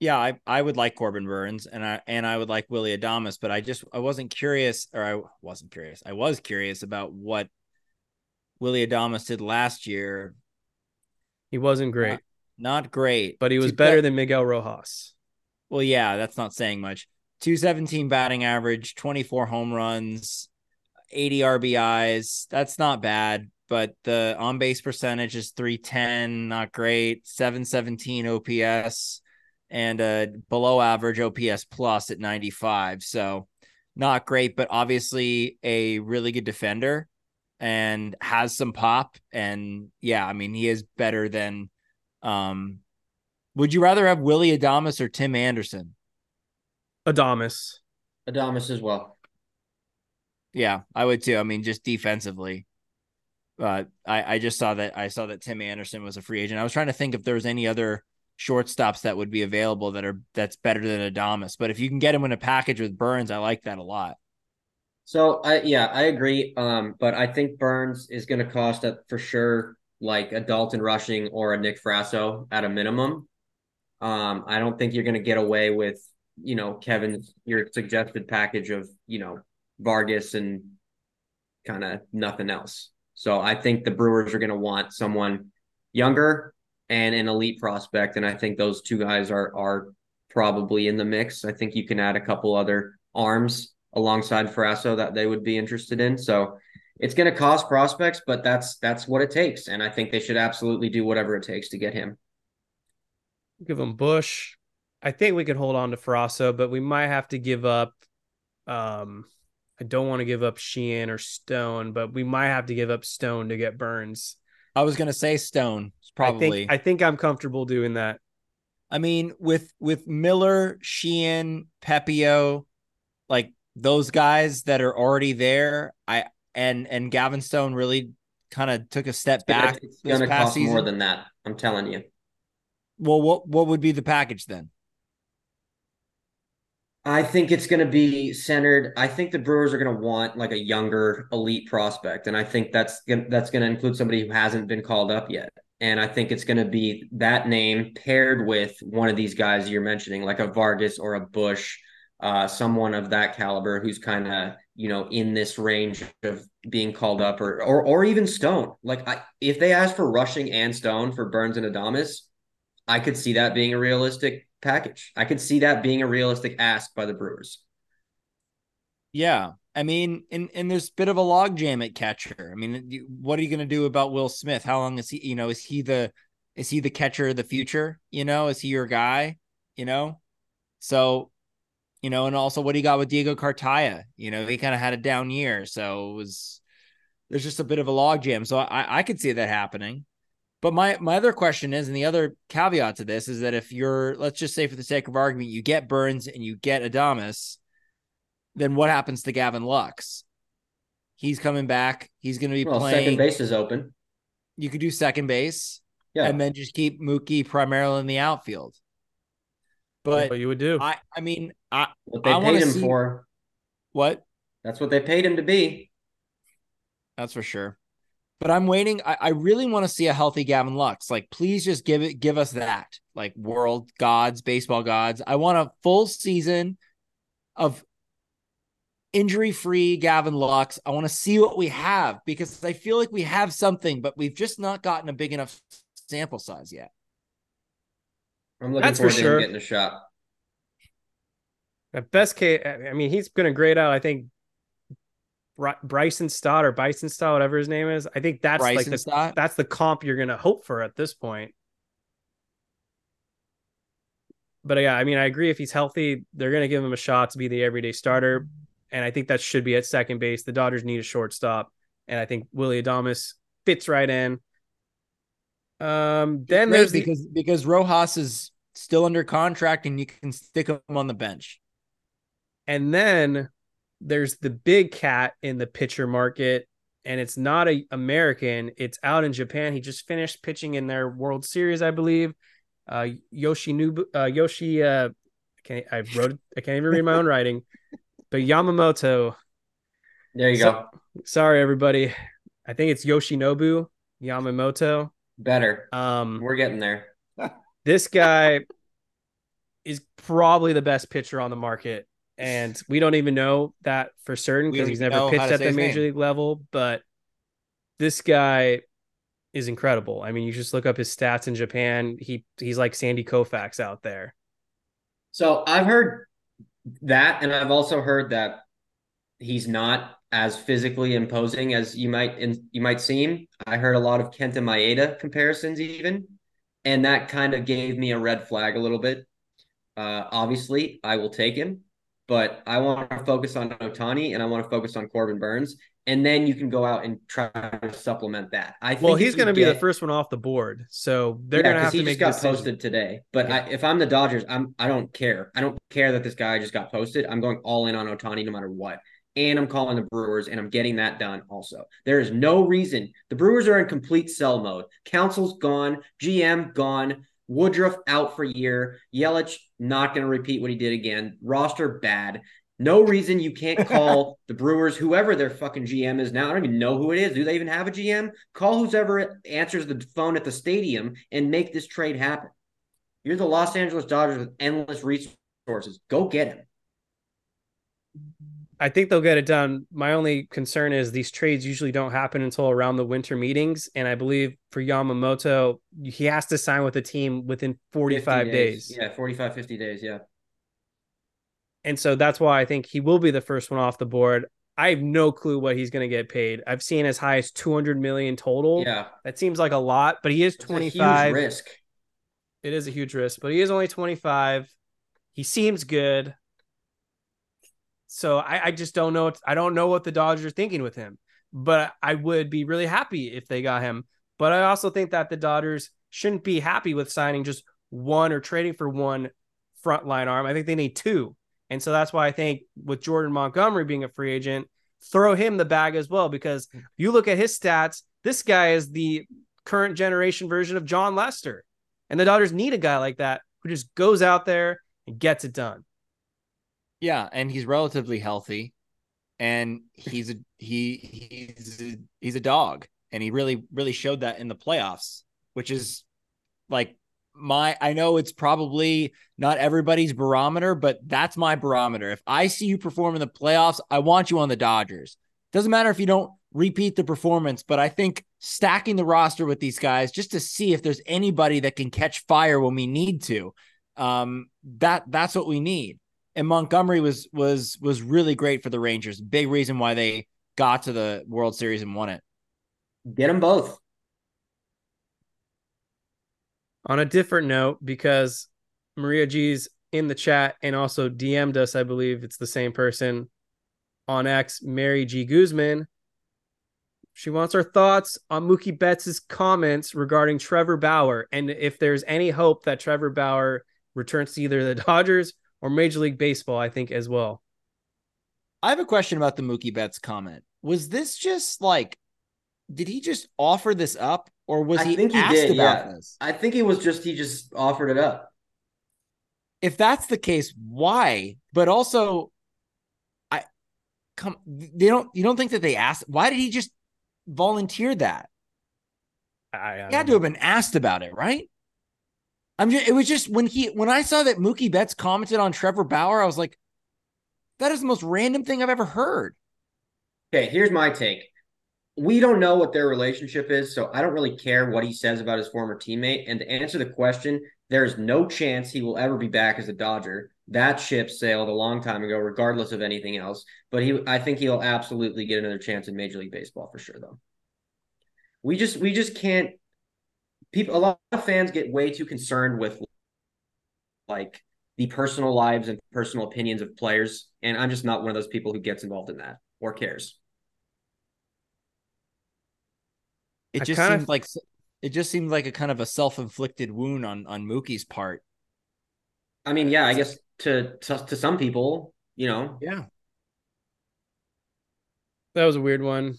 [SPEAKER 5] Yeah, I, I would like Corbin Burnes and I and I would like Willy Adames, but I just I wasn't curious or I wasn't curious. I was curious about what Willy Adames did last year.
[SPEAKER 4] He wasn't great.
[SPEAKER 5] Not, not great,
[SPEAKER 4] but he was better than Miguel Rojas.
[SPEAKER 5] Well, yeah, that's not saying much. 217 batting average, 24 home runs, 80 RBIs. That's not bad, but the on base percentage is 310, not great. 717 OPS and a below average OPS plus at 95. So not great, but obviously a really good defender and has some pop. And yeah, I mean, he is better than. Um, would you rather have Willy Adames or Tim Anderson?
[SPEAKER 4] Adames.
[SPEAKER 6] Adames as well.
[SPEAKER 5] Yeah, I would too. I mean, just defensively. But I, I just saw that I saw that Tim Anderson was a free agent. I was trying to think if there was any other shortstops that would be available that are that's better than Adames. But if you can get him in a package with Burnes, I like that a lot.
[SPEAKER 6] So I yeah, I agree. Um, but I think Burnes is gonna cost a, for sure like a Dalton Rushing or a Nick Frasso at a minimum. Um, I don't think you're gonna get away with, you know, Kevin's your suggested package of, you know, Vargas and kind of nothing else. So I think the Brewers are gonna want someone younger and an elite prospect. And I think those two guys are are probably in the mix. I think you can add a couple other arms alongside Frasso that they would be interested in. So it's going to cost prospects, but that's that's what it takes, and I think they should absolutely do whatever it takes to get him.
[SPEAKER 4] Give him Busch. I think we could hold on to Frasso, but we might have to give up. Um, I don't want to give up Sheehan or Stone, but we might have to give up Stone to get Burnes.
[SPEAKER 5] I was going to say Stone, probably.
[SPEAKER 4] I think, I think I'm comfortable doing that.
[SPEAKER 5] I mean, with with Miller, Sheehan, Pepiot, like those guys that are already there, I and and Gavin Stone really kind of took a step
[SPEAKER 6] it's
[SPEAKER 5] back.
[SPEAKER 6] It's going to cost season. more than that. I'm telling you.
[SPEAKER 5] Well, what what would be the package then?
[SPEAKER 6] I think it's going to be centered. I think the Brewers are going to want like a younger elite prospect, and I think that's that's going to include somebody who hasn't been called up yet. And I think it's going to be that name paired with one of these guys you're mentioning, like a Vargas or a Busch, uh, someone of that caliber who's kind of you know in this range of being called up, or or or even Stone. Like I, if they ask for rushing and Stone for Burnes and Adames, I could see that being a realistic package. I could see that being a realistic ask by the Brewers.
[SPEAKER 5] Yeah. I mean, and, and there's a bit of a logjam at catcher. I mean, what are you going to do about Will Smith? How long is he, you know, is he the, is he the catcher of the future? You know, is he your guy? You know? So, you know, and also what do you got with Diego Cartaya? You know, he kind of had a down year. So it was, there's just a bit of a logjam. So I, I could see that happening. But my my other question is, and the other caveat to this is that if you're, let's just say for the sake of argument, you get Burnes and you get Adames, then what happens to Gavin Lux? He's coming back. He's going to be well, playing.
[SPEAKER 6] Second base is open.
[SPEAKER 5] You could do second base, yeah, and then just keep Mookie primarily in the outfield. But
[SPEAKER 4] what you would do?
[SPEAKER 5] I I mean, I
[SPEAKER 6] what they
[SPEAKER 5] I
[SPEAKER 6] paid him
[SPEAKER 5] see,
[SPEAKER 6] for.
[SPEAKER 5] What?
[SPEAKER 6] That's what they paid him to be.
[SPEAKER 5] That's for sure but I'm waiting. I, I really want to see a healthy Gavin Lux. Like, please just give it, give us that. Like world gods, baseball gods. I want a full season of injury free Gavin Lux. I want to see what we have because I feel like we have something, but we've just not gotten a big enough sample size yet.
[SPEAKER 6] I'm looking That's forward for sure. to getting a shot.
[SPEAKER 4] At best case, I mean, he's going to grade out. I think Bryson Stott or Bison Stott, whatever his name is. I think that's Bryson like the Stott? that's the comp you're gonna hope for at this point. But yeah, I mean, I agree. If he's healthy, they're gonna give him a shot to be the everyday starter, and I think that should be at second base. The Dodgers need a shortstop, and I think Willy Adames fits right in. Um, then there's
[SPEAKER 5] because the... because Rojas is still under contract, and you can stick him on the bench.
[SPEAKER 4] And then there's the big cat in the pitcher market and it's not a American. It's out in Japan. He just finished pitching in their World Series, I believe. Uh, Yoshi uh, Yoshi, uh, I, I wrote, I can't even read my own writing, but Yamamoto.
[SPEAKER 6] There you so, go.
[SPEAKER 4] Sorry, everybody. I think it's Yoshinobu Yamamoto.
[SPEAKER 6] Better.
[SPEAKER 4] Um,
[SPEAKER 6] we're getting there. *laughs*
[SPEAKER 4] this guy, is probably the best pitcher on the market. And we don't even know that for certain because he's never pitched at the major
[SPEAKER 5] name.
[SPEAKER 4] league level. But this guy is incredible. I mean, you just look up his stats in Japan. He he's like Sandy Koufax out there.
[SPEAKER 6] So I've heard that, and I've also heard that he's not as physically imposing as you might in, you might seem. I heard a lot of Kenta Maeda comparisons, even, and that kind of gave me a red flag a little bit. Uh, obviously, I will take him, but I want to focus on Ohtani and I want to focus on Corbin Burnes, and then you can go out and try to supplement that. I think
[SPEAKER 4] Well, he's going to be the first one off the board, so they're
[SPEAKER 6] yeah,
[SPEAKER 4] going to have
[SPEAKER 6] he
[SPEAKER 4] to make a
[SPEAKER 6] got
[SPEAKER 4] decision.
[SPEAKER 6] posted today. But
[SPEAKER 4] Yeah.
[SPEAKER 6] I, if I'm the Dodgers, I'm I don't care. I don't care that this guy just got posted. I'm going all in on Ohtani no matter what. And I'm calling the Brewers, and I'm getting that done. Also, there is no reason the Brewers are in complete sell mode. Counsell's gone, GM gone, Woodruff out for a year, Yelich not going to repeat what he did again. Roster bad. No reason you can't *laughs* call the Brewers, whoever their fucking GM is now. I don't even know who it is. Do they even have a GM? Call whoever answers the phone at the stadium and make this trade happen. You're the Los Angeles Dodgers with endless resources. Go get him.
[SPEAKER 4] I think they'll get it done. My only concern is these trades usually don't happen until around the winter meetings. And I believe for Yamamoto, he has to sign with the team within 45
[SPEAKER 6] 50
[SPEAKER 4] days.
[SPEAKER 6] Yeah, 45, 50 days. Yeah.
[SPEAKER 4] And so that's why I think he will be the first one off the board. I have no clue what he's going to get paid. I've seen as high as 200 million total.
[SPEAKER 6] Yeah.
[SPEAKER 4] That seems like a lot, but he is
[SPEAKER 6] It's a
[SPEAKER 4] 25.
[SPEAKER 6] huge risk.
[SPEAKER 4] It is a huge risk, but he is only 25. He seems good. So I, I just don't know. I don't know what the Dodgers are thinking with him, but I would be really happy if they got him. But I also think that the Dodgers shouldn't be happy with signing just one or trading for one frontline arm. I think they need two. And so that's why I think with Jordan Montgomery being a free agent, throw him the bag as well. Because you look at his stats, this guy is the current generation version of Jon Lester. And the Dodgers need a guy like that who just goes out there and gets it done.
[SPEAKER 5] Yeah, and he's relatively healthy, and he's a he he's a, he's a dog, and he really really showed that in the playoffs, which is like my I know it's probably not everybody's barometer, but that's my barometer. If I see you perform in the playoffs, I want you on the Dodgers. Doesn't matter if you don't repeat the performance, but I think stacking the roster with these guys just to see if there's anybody that can catch fire when we need to. Um, that that's what we need. And Montgomery was was was really great for the Rangers. Big reason why they got to the World Series and won it.
[SPEAKER 6] Get them both.
[SPEAKER 4] On a different note, because Maria G's in the chat and also DM'd us, I believe it's the same person on X, Mary G. Guzman. She wants our thoughts on Mookie Betts' comments regarding Trevor Bauer and if there's any hope that Trevor Bauer returns to either the *laughs* Dodgers or Major League Baseball, I think as well.
[SPEAKER 5] I have a question about the Mookie Betts comment. Was this just like, did he just offer this up, or was
[SPEAKER 6] I
[SPEAKER 5] he
[SPEAKER 6] think he
[SPEAKER 5] asked
[SPEAKER 6] did.
[SPEAKER 5] about
[SPEAKER 6] Yeah.
[SPEAKER 5] this?
[SPEAKER 6] I think it was just he just offered it up.
[SPEAKER 5] If that's the case, why? But also, I come. They don't. You don't think that they asked? Why did he just volunteer that?
[SPEAKER 4] I, I
[SPEAKER 5] He
[SPEAKER 4] don't
[SPEAKER 5] had to
[SPEAKER 4] know.
[SPEAKER 5] have been asked about it, right? I'm just. It was just when he when I saw that Mookie Betts commented on Trevor Bauer, I was like, that is the most random thing I've ever heard.
[SPEAKER 6] Okay, here's my take. We don't know what their relationship is, so I don't really care what he says about his former teammate. And to answer the question, there's no chance he will ever be back as a Dodger. That ship sailed a long time ago, regardless of anything else. But he, I think he'll absolutely get another chance in Major League Baseball for sure, though. We just, we just can't. People, a lot of fans get way too concerned with like the personal lives and personal opinions of players, and I'm just not one of those people who gets involved in that or cares.
[SPEAKER 5] It
[SPEAKER 4] I
[SPEAKER 5] just
[SPEAKER 4] kinda-
[SPEAKER 5] like it just seemed like a kind of a self-inflicted wound on on Mookie's part.
[SPEAKER 6] I mean, yeah, I guess to to, to some people, you know,
[SPEAKER 5] Yeah.
[SPEAKER 4] That was a weird one.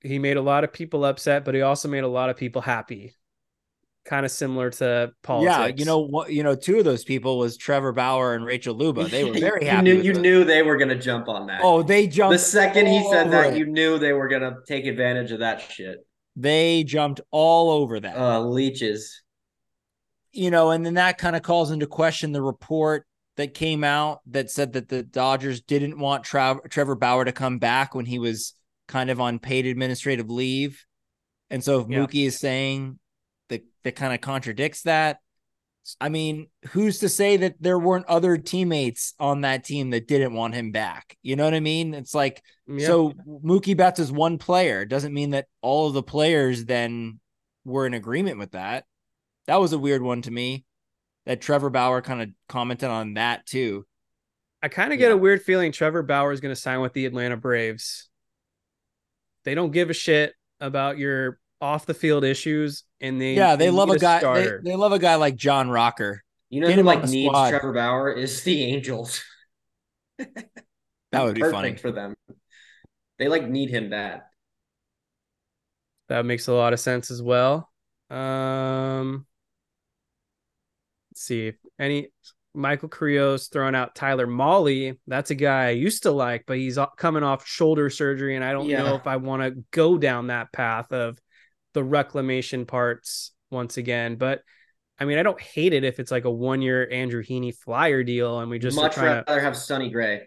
[SPEAKER 4] He made a lot of people upset, but he also made a lot of people happy. Kind of similar to politics.
[SPEAKER 5] Yeah, you know what? You know, two of those people was Trevor Bauer and Rachel Luba. They were *laughs* very
[SPEAKER 6] you
[SPEAKER 5] happy.
[SPEAKER 6] knew you
[SPEAKER 5] this.
[SPEAKER 6] knew they were gonna jump on that.
[SPEAKER 5] Oh, they jumped
[SPEAKER 6] the second he said that,
[SPEAKER 5] it.
[SPEAKER 6] you knew they were gonna take advantage of that shit.
[SPEAKER 5] They jumped all over that.
[SPEAKER 6] Uh, leeches.
[SPEAKER 5] you know, and then that kind of calls into question the report that came out that said that the Dodgers didn't want Tra- Trevor Bauer to come back when he was kind of on paid administrative leave. And so if
[SPEAKER 4] Yeah.
[SPEAKER 5] Mookie is saying that that kind of contradicts that, I mean, who's to say that there weren't other teammates on that team that didn't want him back? You know what I mean? It's like mm,
[SPEAKER 4] Yeah.
[SPEAKER 5] so Mookie Betts is one player. It doesn't mean that all of the players then were in agreement with that. That was a weird one to me. That Trevor Bauer kind of commented on that too.
[SPEAKER 4] I kind of get
[SPEAKER 5] Yeah.
[SPEAKER 4] a weird feeling Trevor Bauer is going to sign with the Atlanta Braves. They don't give a shit about your off the field issues, and they
[SPEAKER 5] yeah, they love
[SPEAKER 4] need
[SPEAKER 5] a guy. They, they love a guy like John Rocker.
[SPEAKER 6] You know
[SPEAKER 5] Get
[SPEAKER 6] who
[SPEAKER 5] him
[SPEAKER 6] like needs
[SPEAKER 5] squad.
[SPEAKER 6] Trevor Bauer is the Angels. *laughs*
[SPEAKER 5] That would be
[SPEAKER 6] Perfect
[SPEAKER 5] funny.
[SPEAKER 6] for them. They like need him bad.
[SPEAKER 4] That makes a lot of sense as well. Um, let's see if any Michael Krios throwing out Tyler Mahle. That's a guy I used to like, but he's coming off shoulder surgery, and I don't know if I want to go down that path of the reclamation parts once again. But I mean, I don't hate it if it's like a one year Andrew Heaney flyer deal, and we just
[SPEAKER 6] Much
[SPEAKER 4] trying to
[SPEAKER 6] rather have Sonny Gray.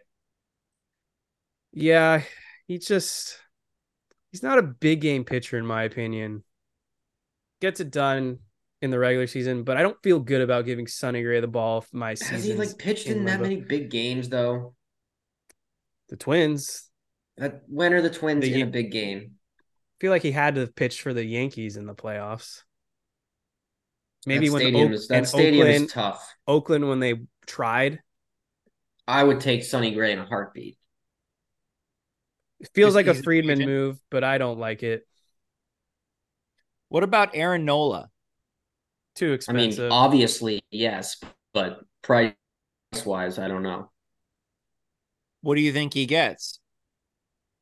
[SPEAKER 4] Yeah, he just he's not a big game pitcher in my opinion. Gets it done in the regular season, but I don't feel good about giving Sonny Gray the ball my season.
[SPEAKER 6] Has he like pitched in, that many big games though?
[SPEAKER 4] The Twins.
[SPEAKER 6] That when are the Twins
[SPEAKER 4] The-
[SPEAKER 6] in a big game?
[SPEAKER 4] I feel like he had to pitch for the Yankees in the playoffs. Maybe
[SPEAKER 6] that
[SPEAKER 4] when
[SPEAKER 6] stadium
[SPEAKER 4] Oak-
[SPEAKER 6] is that
[SPEAKER 4] and
[SPEAKER 6] stadium
[SPEAKER 4] Oakland,
[SPEAKER 6] is tough.
[SPEAKER 4] Oakland when they tried.
[SPEAKER 6] I would take Sonny Gray in a heartbeat.
[SPEAKER 4] It feels like a
[SPEAKER 5] he's a
[SPEAKER 4] Friedman
[SPEAKER 5] agent.
[SPEAKER 4] move, but I don't like it.
[SPEAKER 5] What about Aaron Nola?
[SPEAKER 4] Too expensive.
[SPEAKER 6] I mean, obviously yes, but price wise, I don't know.
[SPEAKER 5] What do you think he gets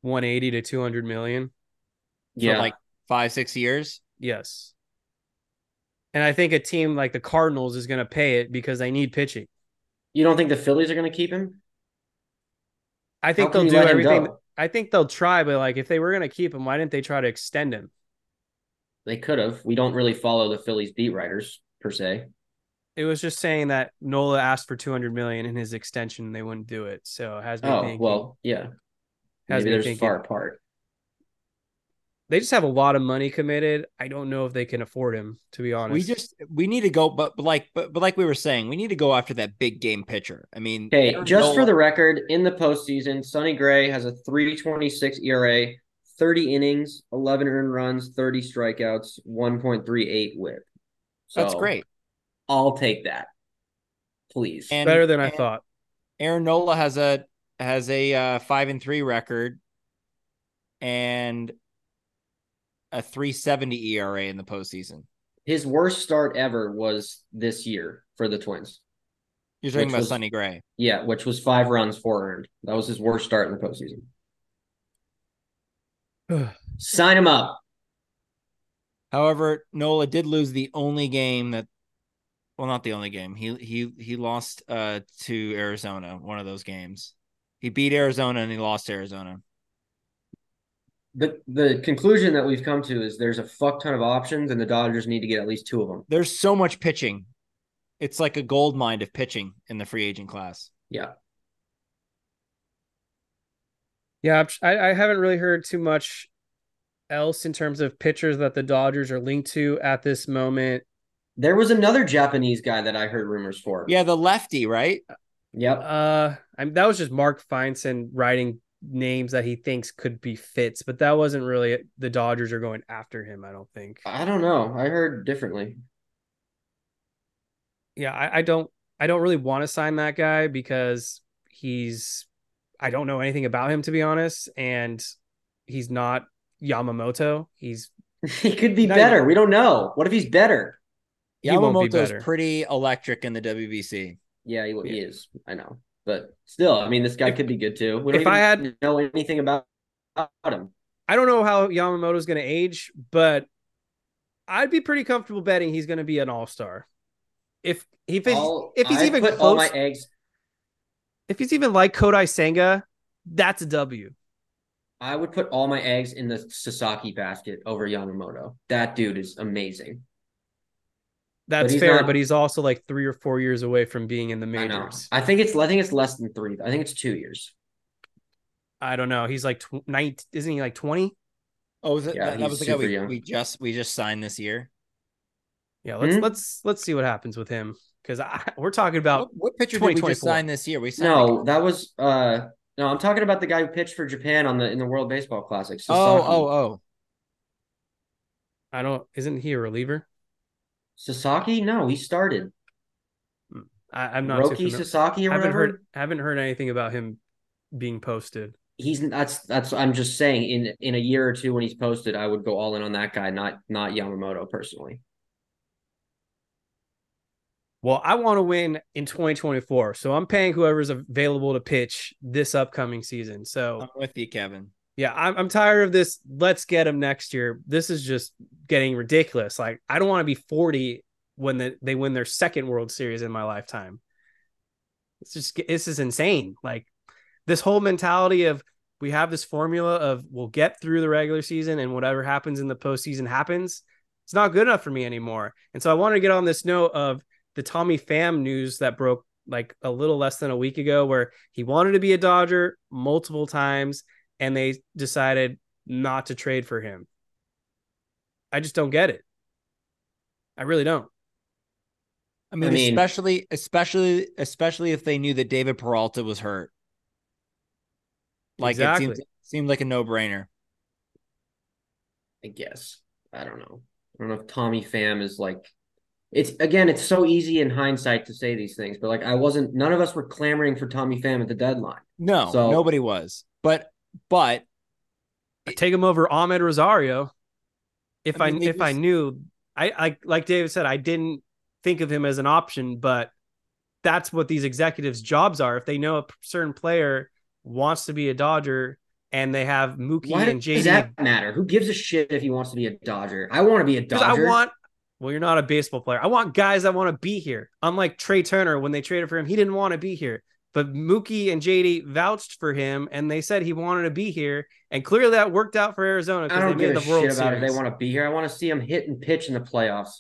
[SPEAKER 4] 180 to 200 million.
[SPEAKER 5] For
[SPEAKER 6] Yeah,
[SPEAKER 5] like five, six years?
[SPEAKER 4] Yes. And I think a team like the Cardinals is going to pay it because they need pitching.
[SPEAKER 6] you don't think the Phillies are going to keep him?
[SPEAKER 4] I think they'll do
[SPEAKER 6] let
[SPEAKER 4] everything. I think they'll try, but like if they were going to keep him, why didn't they try to extend him?
[SPEAKER 6] They could have. We don't really follow the Phillies beat writers per se.
[SPEAKER 4] It was just saying that Nola asked for 200 million in his extension, and they wouldn't do it. So it has me
[SPEAKER 6] Oh
[SPEAKER 4] thinking.
[SPEAKER 6] well, yeah.
[SPEAKER 4] has
[SPEAKER 6] Maybe
[SPEAKER 4] me
[SPEAKER 6] they're
[SPEAKER 4] thinking.
[SPEAKER 6] far apart.
[SPEAKER 4] They just have a lot of money committed. I don't know if they can afford him, to be honest.
[SPEAKER 5] We just we need to go, but, but like but, but like we were saying, we need to go after that big game pitcher. I mean, hey,
[SPEAKER 6] just for
[SPEAKER 5] Nola-
[SPEAKER 6] the record, in the postseason, Sonny Gray has a 326 ERA, 30 innings, 11 earned runs, 30 strikeouts, 1.38 whip. So
[SPEAKER 5] that's great.
[SPEAKER 6] I'll take that. Please.
[SPEAKER 5] And
[SPEAKER 4] better than I thought.
[SPEAKER 5] Aaron Nola has a has a uh, five and three record and a 370 ERA in the postseason.
[SPEAKER 6] His worst start ever was this year for the Twins.
[SPEAKER 5] You're talking about
[SPEAKER 6] was-
[SPEAKER 5] Sonny Gray.
[SPEAKER 6] Yeah, which was five runs, four earned. That was his worst start in the postseason. *sighs* Sign him up.
[SPEAKER 5] However, Nola did lose the only game that well, not the only game. He he he lost uh to Arizona, one of those games. He beat Arizona and he lost to Arizona.
[SPEAKER 6] The the conclusion that we've come to is there's a fuck ton of options, and the Dodgers need to get at least two of them.
[SPEAKER 5] There's so much pitching. It's like a gold mine of pitching in the free agent class.
[SPEAKER 6] Yeah.
[SPEAKER 4] Yeah, I'm- I, I haven't really heard too much else in terms of pitchers that the Dodgers are linked to at this moment.
[SPEAKER 6] There was another Japanese guy that I heard rumors for.
[SPEAKER 5] Yeah, the lefty, right?
[SPEAKER 6] Yep.
[SPEAKER 4] Uh, I'm, that was just Mark Feinsand writing names that he thinks could be fits, but that wasn't really it. the Dodgers are going after him. I don't think.
[SPEAKER 6] I don't know. I heard differently.
[SPEAKER 4] Yeah, I, I don't. I don't really want to sign that guy because he's. I don't know anything about him to be honest, and he's not Yamamoto. He's *laughs*
[SPEAKER 6] he could be better.
[SPEAKER 4] even-
[SPEAKER 6] We don't know. What if he's better?
[SPEAKER 4] he won't be
[SPEAKER 5] Yamamoto's
[SPEAKER 4] better.
[SPEAKER 5] pretty electric in the WBC.
[SPEAKER 6] Yeah, he, he
[SPEAKER 4] Yeah.
[SPEAKER 6] is. I know. But still, I mean, this guy
[SPEAKER 4] If-
[SPEAKER 6] could be good too. We don't
[SPEAKER 4] if I had-
[SPEAKER 6] know anything about, about him.
[SPEAKER 4] I don't know how Yamamoto's going to age, but I'd be pretty comfortable betting he's going to be an all star. If if he's, if he's
[SPEAKER 6] I
[SPEAKER 4] even
[SPEAKER 6] put all
[SPEAKER 4] close,
[SPEAKER 6] my eggs.
[SPEAKER 4] if he's even like Kodai Senga, that's a W.
[SPEAKER 6] I would put all my eggs in the Sasaki basket over Yamamoto. That dude is amazing.
[SPEAKER 4] That's
[SPEAKER 6] he's
[SPEAKER 4] fair,
[SPEAKER 6] not-
[SPEAKER 4] but he's also like three or four years away from being in the majors.
[SPEAKER 6] I think it's I think it's less than three. I think it's two years.
[SPEAKER 4] I, don't know. He's like tw- 19, isn't he like 20?
[SPEAKER 5] Oh, was it?
[SPEAKER 6] Yeah,
[SPEAKER 5] that, that was the guy we,
[SPEAKER 6] young.
[SPEAKER 5] we just we just signed this year.
[SPEAKER 4] Yeah, let's
[SPEAKER 6] Hmm?
[SPEAKER 4] let's let's see what happens with him because *laughs* we're talking about
[SPEAKER 5] What, what pitcher did we just
[SPEAKER 4] 2024.
[SPEAKER 5] sign this year? We signed
[SPEAKER 6] No,
[SPEAKER 5] like-
[SPEAKER 6] that was uh no, I'm talking about the guy who pitched for Japan on the in the World Baseball Classic.
[SPEAKER 5] oh oh oh.
[SPEAKER 4] I don't isn't he a reliever?
[SPEAKER 6] Sasaki? No, he started.
[SPEAKER 4] I, I'm not too
[SPEAKER 6] Roki. Sasaki or
[SPEAKER 4] haven't
[SPEAKER 6] whatever.
[SPEAKER 4] heard haven't heard anything about him being posted.
[SPEAKER 6] He's that's that's I'm just saying in in a year or two when he's posted, I would go all in on that guy, not not Yamamoto personally.
[SPEAKER 4] Well, I want to win in 2024, so I'm paying whoever's available to pitch this upcoming season. So
[SPEAKER 5] I'm with you, Kevin.
[SPEAKER 4] Yeah, I'm, I'm tired of this. Let's get him next year. This is just getting ridiculous. Like I don't want to be 40 when the, they win their second World Series in my lifetime. It's just this is insane. Like this whole mentality of we have this formula of we'll get through the regular season and whatever happens in the postseason happens. It's not good enough for me anymore. And so I want to get on this note of the Tommy Pham news that broke like a little less than a week ago, where he wanted to be a Dodger multiple times and they decided not to trade for him. I just don't get it. I really don't.
[SPEAKER 5] I mean,
[SPEAKER 6] I mean-
[SPEAKER 5] especially especially especially if they knew that David Peralta was hurt. Like
[SPEAKER 4] Exactly.
[SPEAKER 5] it seemed seemed like a no brainer.
[SPEAKER 6] I guess. I don't know. I don't know if Tommy Pham is like it's again, it's so easy in hindsight to say these things, but like I wasn't none of us were clamoring for Tommy Pham at the deadline.
[SPEAKER 5] No,
[SPEAKER 6] So-
[SPEAKER 5] nobody was. But but
[SPEAKER 4] Take him over Amed Rosario. If I,
[SPEAKER 5] I mean, they
[SPEAKER 4] if I knew, I, I like David said, I didn't think of him as an option, but that's what these executives' jobs are. If they know a certain player wants to be a Dodger and they have Mookie
[SPEAKER 6] Why
[SPEAKER 4] and
[SPEAKER 6] does that matter? Who gives a shit if he wants to be a Dodger? I want to be a
[SPEAKER 4] Dodger. I want. Well, you're not a baseball player. I want guys that want to be here. Unlike Trea Turner, when they traded for him, he didn't want to be here. But Mookie and JD vouched for him, and they said he wanted to be here. And clearly, that worked out for Arizona because they
[SPEAKER 6] don't give
[SPEAKER 4] made
[SPEAKER 6] a
[SPEAKER 4] the World
[SPEAKER 6] shit about
[SPEAKER 4] Series.
[SPEAKER 6] if they want to be here. I want to see him hit and pitch in the playoffs.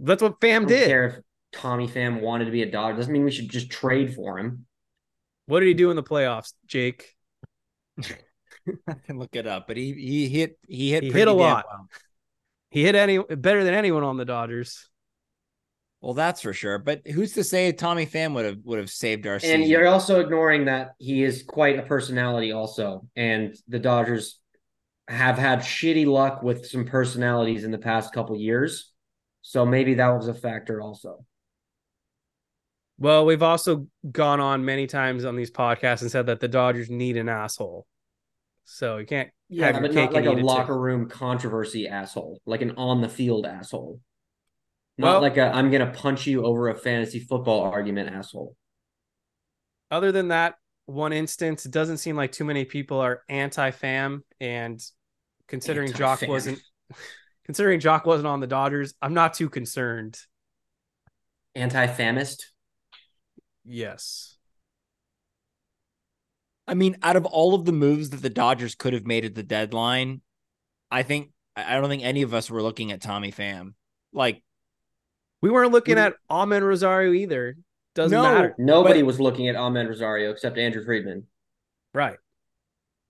[SPEAKER 4] That's what
[SPEAKER 6] I
[SPEAKER 4] Pham
[SPEAKER 6] don't
[SPEAKER 4] did.
[SPEAKER 6] care if Tommy Pham wanted to be a Dodger. Doesn't mean we should just trade for him.
[SPEAKER 4] What did he do in the playoffs, Jake? *laughs*
[SPEAKER 5] I can look it up. But he he hit he hit
[SPEAKER 4] He hit a lot.
[SPEAKER 5] well.
[SPEAKER 4] He hit any better than anyone on the Dodgers.
[SPEAKER 5] Well, that's for sure. But who's to say Tommy Pham would have would have saved our season?
[SPEAKER 6] And you're also ignoring that he is quite a personality, also. And the Dodgers have had shitty luck with some personalities in the past couple years. So maybe that was a factor also.
[SPEAKER 4] Well, we've also gone on many times on these podcasts and said that the Dodgers need an asshole. So you can't
[SPEAKER 6] Yeah,
[SPEAKER 4] have your
[SPEAKER 6] but
[SPEAKER 4] cake
[SPEAKER 6] not like
[SPEAKER 4] and
[SPEAKER 6] a
[SPEAKER 4] eat too.
[SPEAKER 6] locker room controversy asshole, like an on the field asshole. Not
[SPEAKER 4] Well-
[SPEAKER 6] like a I'm gonna punch you over a fantasy football argument asshole.
[SPEAKER 4] Other than that one instance, it doesn't seem like too many people are anti-fam. And considering Joc
[SPEAKER 6] Anti-fam.
[SPEAKER 4] wasn't *laughs* considering Joc wasn't on the Dodgers, I'm not too concerned.
[SPEAKER 6] Anti-famist.
[SPEAKER 4] Yes.
[SPEAKER 5] I mean, out of all of the moves that the Dodgers could have made at the deadline, I think I I don't think any of us were looking at Tommy Pham. Like,
[SPEAKER 4] We weren't looking
[SPEAKER 5] We-
[SPEAKER 4] at Amed Rosario either. Doesn't
[SPEAKER 5] No.
[SPEAKER 4] matter.
[SPEAKER 6] Nobody
[SPEAKER 5] But-
[SPEAKER 6] was looking at Amed Rosario except Andrew Friedman.
[SPEAKER 4] Right.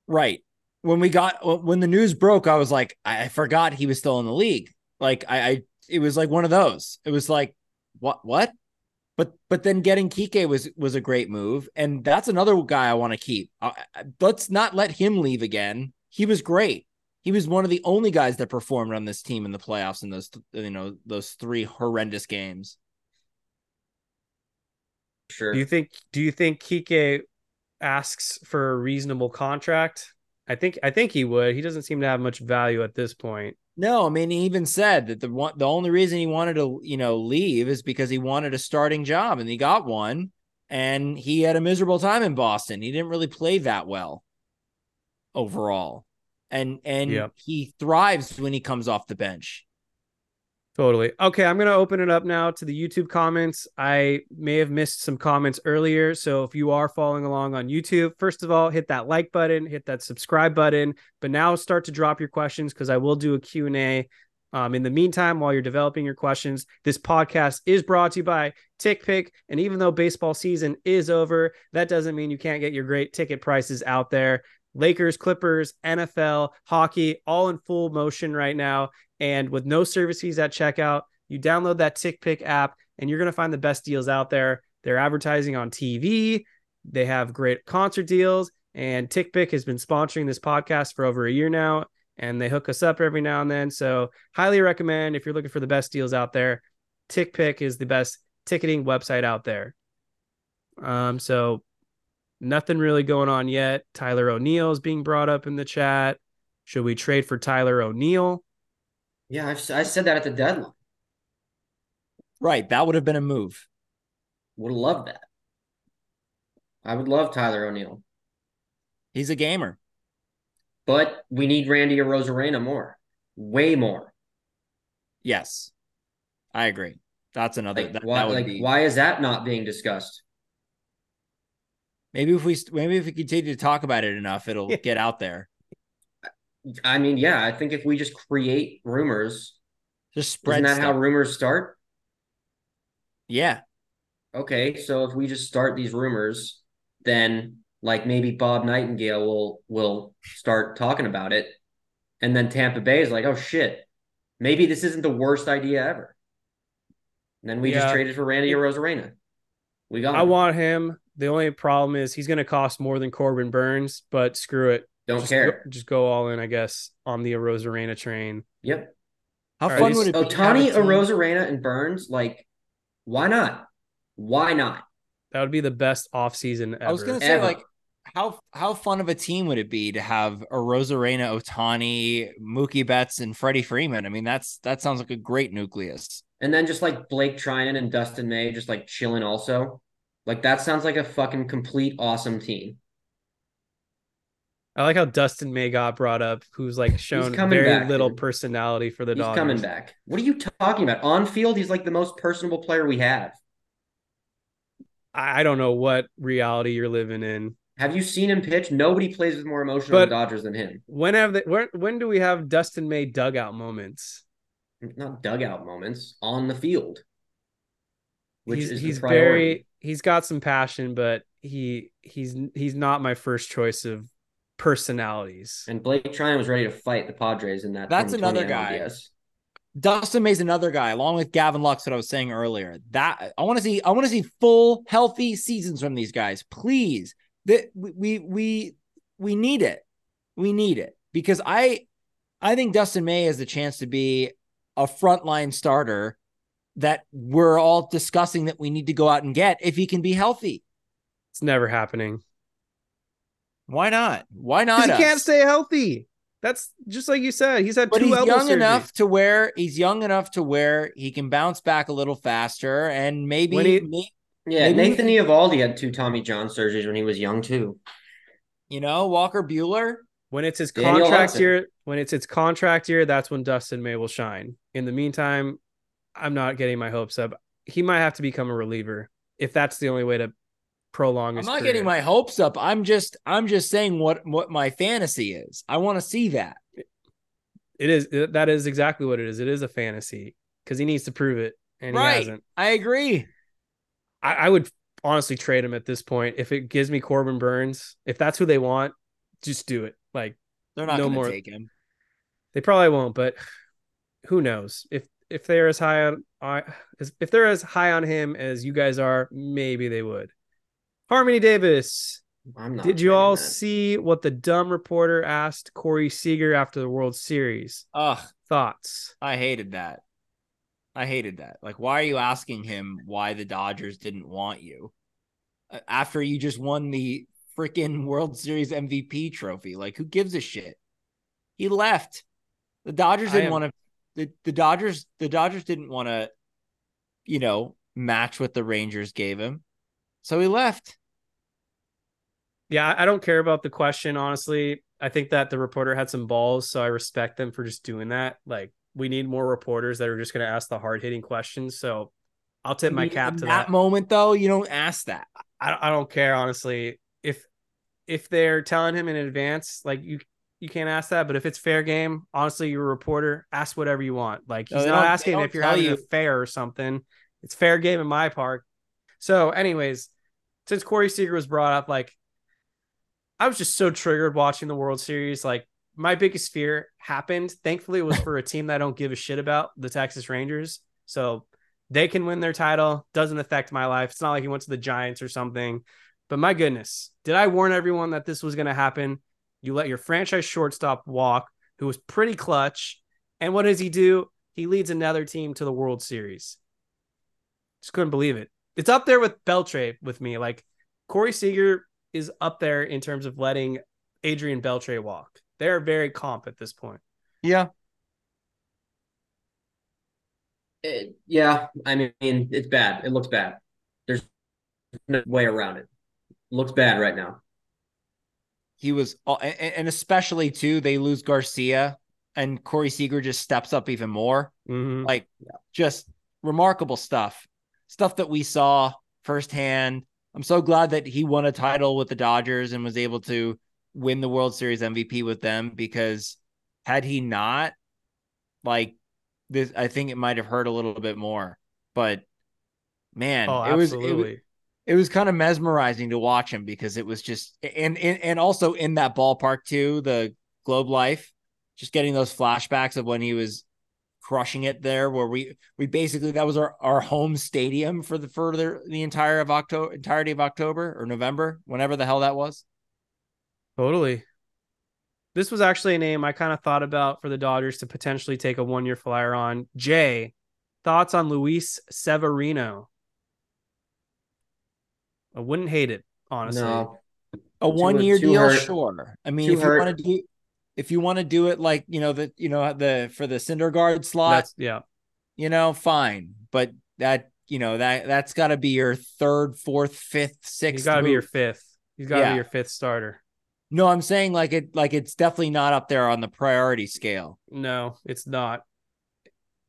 [SPEAKER 5] right when we got when the news broke, I was like, I I forgot he was still in the league. Like, I, I it was like one of those. It was like, what, what? But but then getting Kike was was a great move, and that's another guy I want to keep. I, I- let's not let him leave again. He was great. He was one of the only guys that performed on this team in the playoffs in those you know those three horrendous games.
[SPEAKER 6] Sure.
[SPEAKER 4] Do you think do you think Kike asks for a reasonable contract? I think I think he would. He doesn't seem to have much value at this point.
[SPEAKER 5] No, I mean he even said that the one the only reason he wanted to you know leave is because he wanted a starting job and he got one and he had a miserable time in Boston. He didn't really play that well overall. And and
[SPEAKER 4] Yep.
[SPEAKER 5] he thrives when he comes off the bench.
[SPEAKER 4] Totally. Okay, I'm going to open it up now to the YouTube comments. I may have missed some comments earlier, so if you are following along on YouTube, first of all, hit that like button, hit that subscribe button, but now start to drop your questions cuz I will do a Q&A Um, in the meantime, while you're developing your questions, this podcast is brought to you by TickPick. And even though baseball season is over, that doesn't mean you can't get your great ticket prices out there. Lakers, Clippers, NFL, hockey, all in full motion right now. And with no service fees at checkout, you download that TickPick app and you're going to find the best deals out there. They're advertising on TV, they have great concert deals, and TickPick has been sponsoring this podcast for over a year now and they hook us up every now and then. So, highly recommend if you're looking for the best deals out there. TickPick is the best ticketing website out there. Um, so nothing really going on yet. Tyler O'Neill is being brought up in the chat. Should we trade for Tyler O'Neill?
[SPEAKER 6] Yeah, I've, I said that at the deadline.
[SPEAKER 5] Right, that would have been a move.
[SPEAKER 6] Would love that. I would love Tyler O'Neill.
[SPEAKER 5] He's a gamer.
[SPEAKER 6] But we need Randy Arozarena more, way more.
[SPEAKER 5] Yes, I agree. That's another.
[SPEAKER 6] Like,
[SPEAKER 5] that,
[SPEAKER 6] why,
[SPEAKER 5] that would
[SPEAKER 6] like
[SPEAKER 5] be,
[SPEAKER 6] why is that not being discussed?
[SPEAKER 5] Maybe if we maybe if we continue to talk about it enough, it'll get out there.
[SPEAKER 6] I mean, yeah, I think if we just create rumors,
[SPEAKER 5] just spread.
[SPEAKER 6] Isn't that
[SPEAKER 5] stuff.
[SPEAKER 6] how rumors start?
[SPEAKER 5] Yeah.
[SPEAKER 6] Okay, so if we just start these rumors, then like maybe Bob Nightingale will will start talking about it, and then Tampa Bay is like, oh shit, maybe this isn't the worst idea ever. And then we
[SPEAKER 4] Yeah.
[SPEAKER 6] just traded for Randy Arozarena. We got.
[SPEAKER 4] I
[SPEAKER 6] him.
[SPEAKER 4] want him. The only problem is he's going to cost more than Corbin Burnes, but screw it.
[SPEAKER 6] Don't
[SPEAKER 4] just
[SPEAKER 6] care.
[SPEAKER 4] Go, just go all in, I guess, on the Arozarena train.
[SPEAKER 6] Yep.
[SPEAKER 5] How
[SPEAKER 4] All right,
[SPEAKER 5] fun
[SPEAKER 4] these-
[SPEAKER 5] would it be?
[SPEAKER 6] Ohtani,
[SPEAKER 5] a team-
[SPEAKER 6] Arozarena, and Burnes, like, why not? Why not?
[SPEAKER 4] That would be the best offseason ever.
[SPEAKER 5] I was gonna say
[SPEAKER 6] Ever.
[SPEAKER 5] like how how fun of a team would it be to have a Rosarena, Ohtani, Mookie Betts, and Freddie Freeman? I mean, that's that sounds like a great nucleus.
[SPEAKER 6] And then just like Blake Treinen and Dustin May just like chilling also. Like that sounds like a fucking complete awesome team.
[SPEAKER 4] I like how Dustin May got brought up, who's like shown very
[SPEAKER 6] back,
[SPEAKER 4] little
[SPEAKER 6] dude.
[SPEAKER 4] personality for the
[SPEAKER 6] He's
[SPEAKER 4] Dodgers.
[SPEAKER 6] coming back. What are you talking about? On field, he's like the most personable player we have.
[SPEAKER 4] I don't know what reality you're living in.
[SPEAKER 6] Have you seen him pitch? Nobody plays with more emotion
[SPEAKER 4] But-
[SPEAKER 6] on the Dodgers than him.
[SPEAKER 4] When have they, when, when do we have Dustin May dugout moments?
[SPEAKER 6] Not dugout moments on the field. Which
[SPEAKER 4] he's
[SPEAKER 6] is
[SPEAKER 4] he's very he's got some passion, but he he's he's not my first choice of personalities.
[SPEAKER 6] And Blake Treinen was ready to fight the Padres in that.
[SPEAKER 5] That's another guy.
[SPEAKER 6] NLDS.
[SPEAKER 5] Dustin May's another guy, along with Gavin Lux, what I was saying earlier. That I want to see, I want to see full, healthy seasons from these guys, please. That we we we we need it. We need it because I I think Dustin May has the chance to be a frontline starter that we're all discussing that we need to go out and get if he can be healthy.
[SPEAKER 4] It's never happening.
[SPEAKER 5] Why not? Why not?
[SPEAKER 4] Because he can't stay healthy. That's just like you said. He's had
[SPEAKER 5] But
[SPEAKER 4] two
[SPEAKER 5] he's
[SPEAKER 4] elbow
[SPEAKER 5] young
[SPEAKER 4] surgeries.
[SPEAKER 5] enough to where he's young enough to where he can bounce back a little faster and maybe,
[SPEAKER 4] When he-
[SPEAKER 5] may-
[SPEAKER 6] Yeah,
[SPEAKER 5] Maybe
[SPEAKER 6] Nathan Eovaldi had two Tommy John surgeries when he was young too.
[SPEAKER 5] you know Walker Buehler.
[SPEAKER 4] When it's his
[SPEAKER 6] Daniel
[SPEAKER 4] contract
[SPEAKER 6] Hudson.
[SPEAKER 4] year, when it's his contract year, that's when Dustin May will shine. In the meantime, I'm not getting my hopes up. He might have to become a reliever if that's the only way to prolong
[SPEAKER 5] I'm not
[SPEAKER 4] career.
[SPEAKER 5] getting my hopes up. I'm just I'm just saying what what my fantasy is. I want to see that.
[SPEAKER 4] It is that is exactly what it is. It is a fantasy because he needs to prove it, and he hasn't.
[SPEAKER 5] I agree.
[SPEAKER 4] I, I would honestly trade him at this point if it gives me Corbin Burnes. If that's who they want, just do it. Like
[SPEAKER 5] They're not
[SPEAKER 4] No
[SPEAKER 5] going
[SPEAKER 4] more-
[SPEAKER 5] to take him.
[SPEAKER 4] they probably won't, but who knows if if they're as high on I as- if they're as high on him as you guys are, maybe they would. Harmony Davis,
[SPEAKER 6] I'm not.
[SPEAKER 4] did you all
[SPEAKER 6] that.
[SPEAKER 4] see what the dumb reporter asked Corey Seager after the World Series?
[SPEAKER 5] Ugh,
[SPEAKER 4] Thoughts?
[SPEAKER 5] I hated that. I hated that. Like, why are you asking him why the Dodgers didn't want you Uh, after you just won the freaking World Series MVP trophy? Like, who gives a shit? He left. The Dodgers didn't
[SPEAKER 4] am-
[SPEAKER 5] want to. The, the Dodgers. The Dodgers didn't want to, you know, match what the Rangers gave him, so he left.
[SPEAKER 4] Yeah, I don't care about the question, honestly. I think that the reporter had some balls, so I respect them for just doing that. Like, we need more reporters that are just going to ask the hard hitting questions. So I'll tip
[SPEAKER 5] I
[SPEAKER 4] my cap to
[SPEAKER 5] that
[SPEAKER 4] that.
[SPEAKER 5] moment, though. You don't ask that.
[SPEAKER 4] I, I don't care, honestly. If if they're telling him in advance, like you you can't ask that. But if it's fair game, honestly, you're a reporter. Ask whatever you want. Like he's
[SPEAKER 5] they
[SPEAKER 4] not asking if you're having
[SPEAKER 5] you.
[SPEAKER 4] a fair or something. It's fair game in my park. So, anyways, since Corey Seager was brought up, like I was just so triggered watching the World Series. Like my biggest fear happened. Thankfully, it was for a *laughs* team that I don't give a shit about, the Texas Rangers. So they can win their title. Doesn't affect my life. It's not like he went to the Giants or something. But my goodness, did I warn everyone that this was going to happen? You let your franchise shortstop walk, who was pretty clutch. And what does he do? He leads another team to the World Series. Just couldn't believe it. It's up there with Beltré with me. Like Corey Seager is up there in terms of letting Adrian Beltré walk. They're very comp at this point.
[SPEAKER 5] Yeah.
[SPEAKER 6] It- yeah, I mean, it's bad. It looks bad. There's no way around it. looks bad right now.
[SPEAKER 5] He was, and and especially too, they lose Garcia and Corey Seager just steps up even more.
[SPEAKER 4] Mhm.
[SPEAKER 5] Like, just remarkable stuff, stuff that we saw firsthand. I'm so glad that he won a title with the Dodgers and was able to win the World Series MVP with them because had he not, like this, I think it might have hurt a little bit more. But man,
[SPEAKER 4] Oh,
[SPEAKER 5] it was it, was-
[SPEAKER 4] absolutely.
[SPEAKER 5] it was kind of mesmerizing to watch him because it was just and and, and also in that ballpark too, the Globe Life, just getting those flashbacks of when he was crushing it there where we we basically that was our our home stadium for the further the, the entire of October entirety of October or November, whenever the hell that was.
[SPEAKER 4] Totally. This was actually a name I kind of thought about for the Dodgers to potentially take a one year flyer on. Jay, thoughts on Luis Severino? I wouldn't hate it, honestly.
[SPEAKER 6] No,
[SPEAKER 5] A one year deal,
[SPEAKER 6] hurt.
[SPEAKER 5] sure. I mean,
[SPEAKER 6] Too
[SPEAKER 5] if you want to do if you want to do it like, you know, the you know, the for the Syndergaard slot,
[SPEAKER 4] That's yeah.
[SPEAKER 5] you know, fine. But that, you know, that that's got to be your third, fourth, fifth, sixth.
[SPEAKER 4] He's got to be your fifth. He's got to
[SPEAKER 5] Yeah.
[SPEAKER 4] be your fifth starter.
[SPEAKER 5] No, I'm saying like it, like it's definitely not up there on the priority scale.
[SPEAKER 4] No, it's not.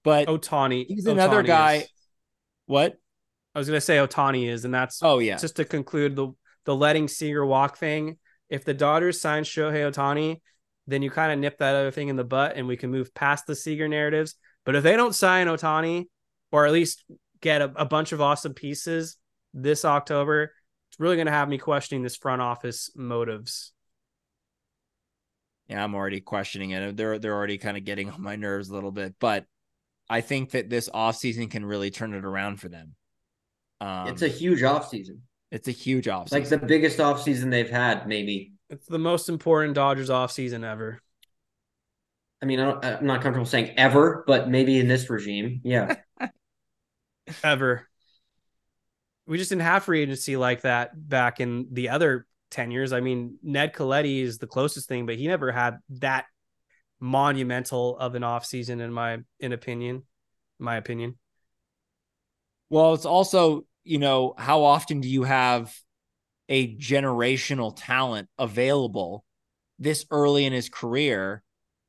[SPEAKER 5] But
[SPEAKER 4] Ohtani.
[SPEAKER 5] he's another
[SPEAKER 4] Ohtani
[SPEAKER 5] guy.
[SPEAKER 4] is.
[SPEAKER 5] What?
[SPEAKER 4] I was gonna say Ohtani is, and that's
[SPEAKER 5] Oh yeah,
[SPEAKER 4] just to conclude the the letting Seager walk thing. If the Dodgers sign Shohei Ohtani, then you kind of nip that other thing in the butt, and we can move past the Seager narratives. But if they don't sign Ohtani, or at least get a, a bunch of awesome pieces this October, it's really gonna have me questioning this front office motives.
[SPEAKER 5] yeah. I'm already questioning it. They're they're already kind of getting on my nerves a little bit. But I think that this offseason can really turn it around for them. Um,
[SPEAKER 6] it's a huge offseason.
[SPEAKER 5] it's a huge offseason.
[SPEAKER 6] Like the biggest offseason they've had, maybe.
[SPEAKER 4] It's the most important Dodgers offseason ever.
[SPEAKER 6] I mean, I don't, I'm not comfortable saying ever, but maybe in this regime, yeah. *laughs*
[SPEAKER 4] ever. We just didn't have free agency like that back in the other 10 years. I mean, Ned Colletti is the closest thing, but he never had that monumental of an offseason in my in opinion. My opinion.
[SPEAKER 5] Well, it's also, you know, how often do you have a generational talent available this early in his career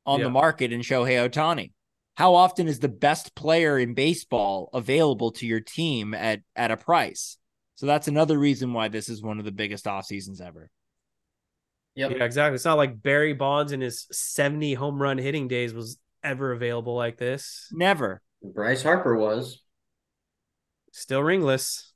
[SPEAKER 5] on
[SPEAKER 4] Yeah.
[SPEAKER 5] the market in Shohei Ohtani? How often is the best player in baseball available to your team at at a price? So that's another reason why this is one of the biggest off seasons ever.
[SPEAKER 6] Yep.
[SPEAKER 4] Yeah, exactly. It's not like Barry Bonds in his 70 home run hitting days was ever available like this.
[SPEAKER 5] Never.
[SPEAKER 6] Bryce Harper was.
[SPEAKER 4] Still ringless.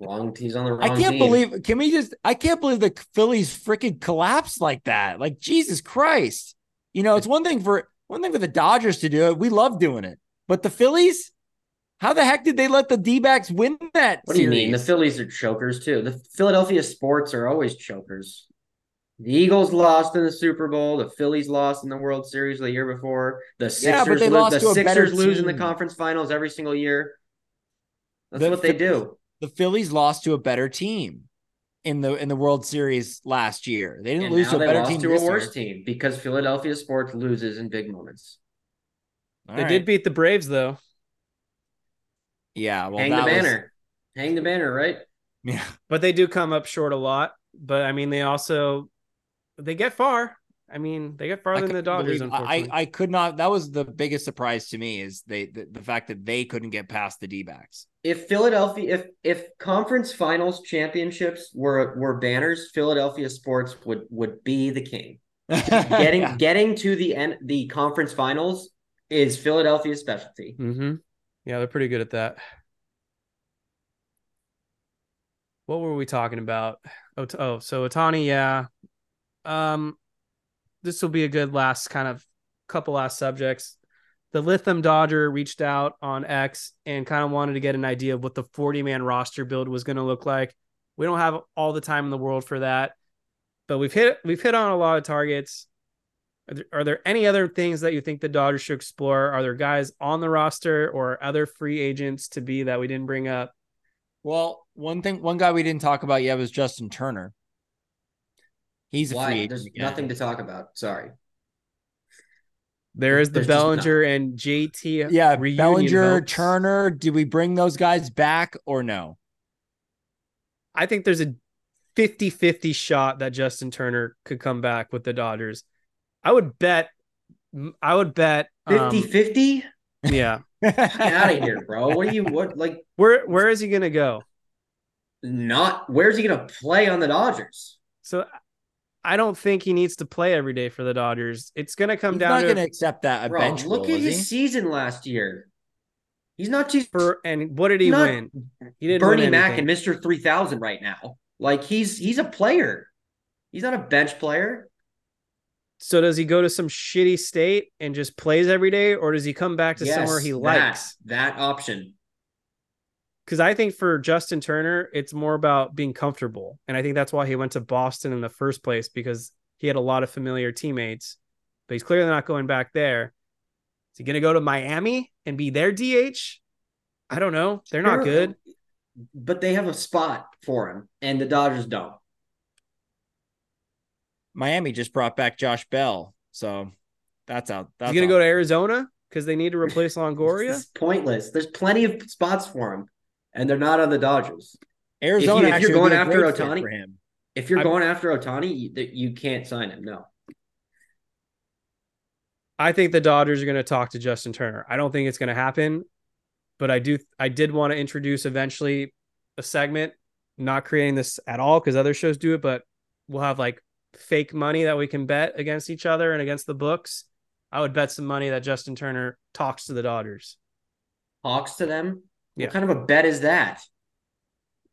[SPEAKER 6] Long He's on the wrong
[SPEAKER 5] I can't
[SPEAKER 6] team.
[SPEAKER 5] believe can we just I can't believe the Phillies freaking collapsed like that. Like Jesus Christ. You know, it's one thing for one thing for the Dodgers to do it. We love doing it. But the Phillies, how the heck did they let the D-backs win that
[SPEAKER 6] What do you mean? The? Phillies are chokers too. The Philadelphia sports are always chokers. The Eagles lost in the Super Bowl. The Phillies lost in the World Series the year before. The Sixers,
[SPEAKER 5] Yeah,
[SPEAKER 6] lo-
[SPEAKER 5] lost
[SPEAKER 6] the
[SPEAKER 5] to a better
[SPEAKER 6] Sixers lose in the conference finals every single year. That's
[SPEAKER 5] The
[SPEAKER 6] what they
[SPEAKER 5] Phillies-
[SPEAKER 6] do.
[SPEAKER 5] the Phillies lost to a better team in the in the World Series last year. They didn't
[SPEAKER 6] And
[SPEAKER 5] lose to a
[SPEAKER 6] they
[SPEAKER 5] better
[SPEAKER 6] lost
[SPEAKER 5] team
[SPEAKER 6] to
[SPEAKER 5] this
[SPEAKER 6] a worse
[SPEAKER 5] year.
[SPEAKER 6] team because Philadelphia sports loses in big moments.
[SPEAKER 5] All
[SPEAKER 4] they
[SPEAKER 5] right.
[SPEAKER 4] did beat the Braves though.
[SPEAKER 5] Yeah, well,
[SPEAKER 6] Hang the
[SPEAKER 5] that was-
[SPEAKER 6] banner. Hang the banner, right?
[SPEAKER 5] yeah.
[SPEAKER 4] but they do come up short a lot. But I mean, they also they get far. I mean, they get farther than the
[SPEAKER 5] couldn't
[SPEAKER 4] Dodgers.
[SPEAKER 5] believe- I, I could not. That was the biggest surprise to me is they the, the fact that they couldn't get past the D backs.
[SPEAKER 6] If Philadelphia, if if conference finals championships were were banners, Philadelphia sports would would be the king. *laughs* Getting
[SPEAKER 5] Yeah.
[SPEAKER 6] getting to the end the conference finals is Philadelphia's specialty.
[SPEAKER 4] Mm-hmm. Yeah, they're pretty good at that. What were we talking about? Oh, oh, so Ohtani, yeah. Um, this will be a good last kind of couple last subjects. The Lithium Dodger reached out on X and kind of wanted to get an idea of what the 40 man roster build was going to look like. We don't have all the time in the world for that, but we've hit we've hit on a lot of targets. Are there, are there any other things that you think the Dodgers should explore? Are there guys on the roster or other free agents to be that we didn't bring up?
[SPEAKER 5] Well, one thing, one guy we didn't talk about yet was Justin Turner. He's a free agent.
[SPEAKER 6] There's
[SPEAKER 5] again.
[SPEAKER 6] nothing to talk about. Sorry.
[SPEAKER 4] There is the
[SPEAKER 6] There's
[SPEAKER 4] Bellinger and JT.
[SPEAKER 5] Yeah,
[SPEAKER 4] reunion
[SPEAKER 5] Bellinger,
[SPEAKER 4] hopes.
[SPEAKER 5] Turner. Do we bring those guys back or no?
[SPEAKER 4] I think there's a 50 50 shot that Justin Turner could come back with the Dodgers. I would bet, I would bet
[SPEAKER 6] 50
[SPEAKER 4] um,
[SPEAKER 6] 50?
[SPEAKER 4] yeah. *laughs*
[SPEAKER 6] Get out of here, bro. What are you what like
[SPEAKER 4] Where where is he gonna go?
[SPEAKER 6] not where's he gonna play on the Dodgers?
[SPEAKER 4] So I don't think he needs to play every day for the Dodgers. It's gonna come
[SPEAKER 5] He's
[SPEAKER 4] down
[SPEAKER 5] not
[SPEAKER 4] to
[SPEAKER 5] going to accept that a
[SPEAKER 6] Bro,
[SPEAKER 5] bench
[SPEAKER 6] look
[SPEAKER 5] role,
[SPEAKER 6] at his
[SPEAKER 5] he?
[SPEAKER 6] season last year. He's not too
[SPEAKER 4] for and what did he win? He didn't
[SPEAKER 6] Bernie
[SPEAKER 4] win
[SPEAKER 6] Mac and Mr. 3000 right now. Like he's he's a player. He's not a bench player.
[SPEAKER 4] So does he go to some shitty state and just plays every day, or does he come back to
[SPEAKER 6] Yes,
[SPEAKER 4] somewhere he
[SPEAKER 6] that-
[SPEAKER 4] likes?
[SPEAKER 6] that option.
[SPEAKER 4] Because I think for Justin Turner, it's more about being comfortable, and I think that's why he went to Boston in the first place because he had a lot of familiar teammates. But he's clearly not going back there. Is he going to go to Miami and be their DH? I don't know. They're not good.
[SPEAKER 6] But they have a spot for him, and the Dodgers don't.
[SPEAKER 5] Miami just brought back Josh Bell, so that's out. That's
[SPEAKER 4] He's going to go to Arizona because they need to replace *laughs* Longoria.
[SPEAKER 6] It's pointless. There's plenty of spots for him, and they're not on the Dodgers.
[SPEAKER 5] Arizona.
[SPEAKER 6] if
[SPEAKER 5] actually
[SPEAKER 6] you're going after Ohtani,
[SPEAKER 5] for him.
[SPEAKER 6] If you're
[SPEAKER 4] I'm-
[SPEAKER 6] going after Ohtani, you, you can't sign him. No.
[SPEAKER 4] I think the Dodgers are going to talk to Justin Turner. I don't think it's going to happen, but I do. I did want to introduce eventually a segment, not creating this at all because other shows do it, but we'll have like fake money that we can bet against each other and against the books. I would bet some money that Justin Turner talks to the Dodgers
[SPEAKER 6] Talks to them.
[SPEAKER 4] Yeah.
[SPEAKER 6] What kind of a bet is that?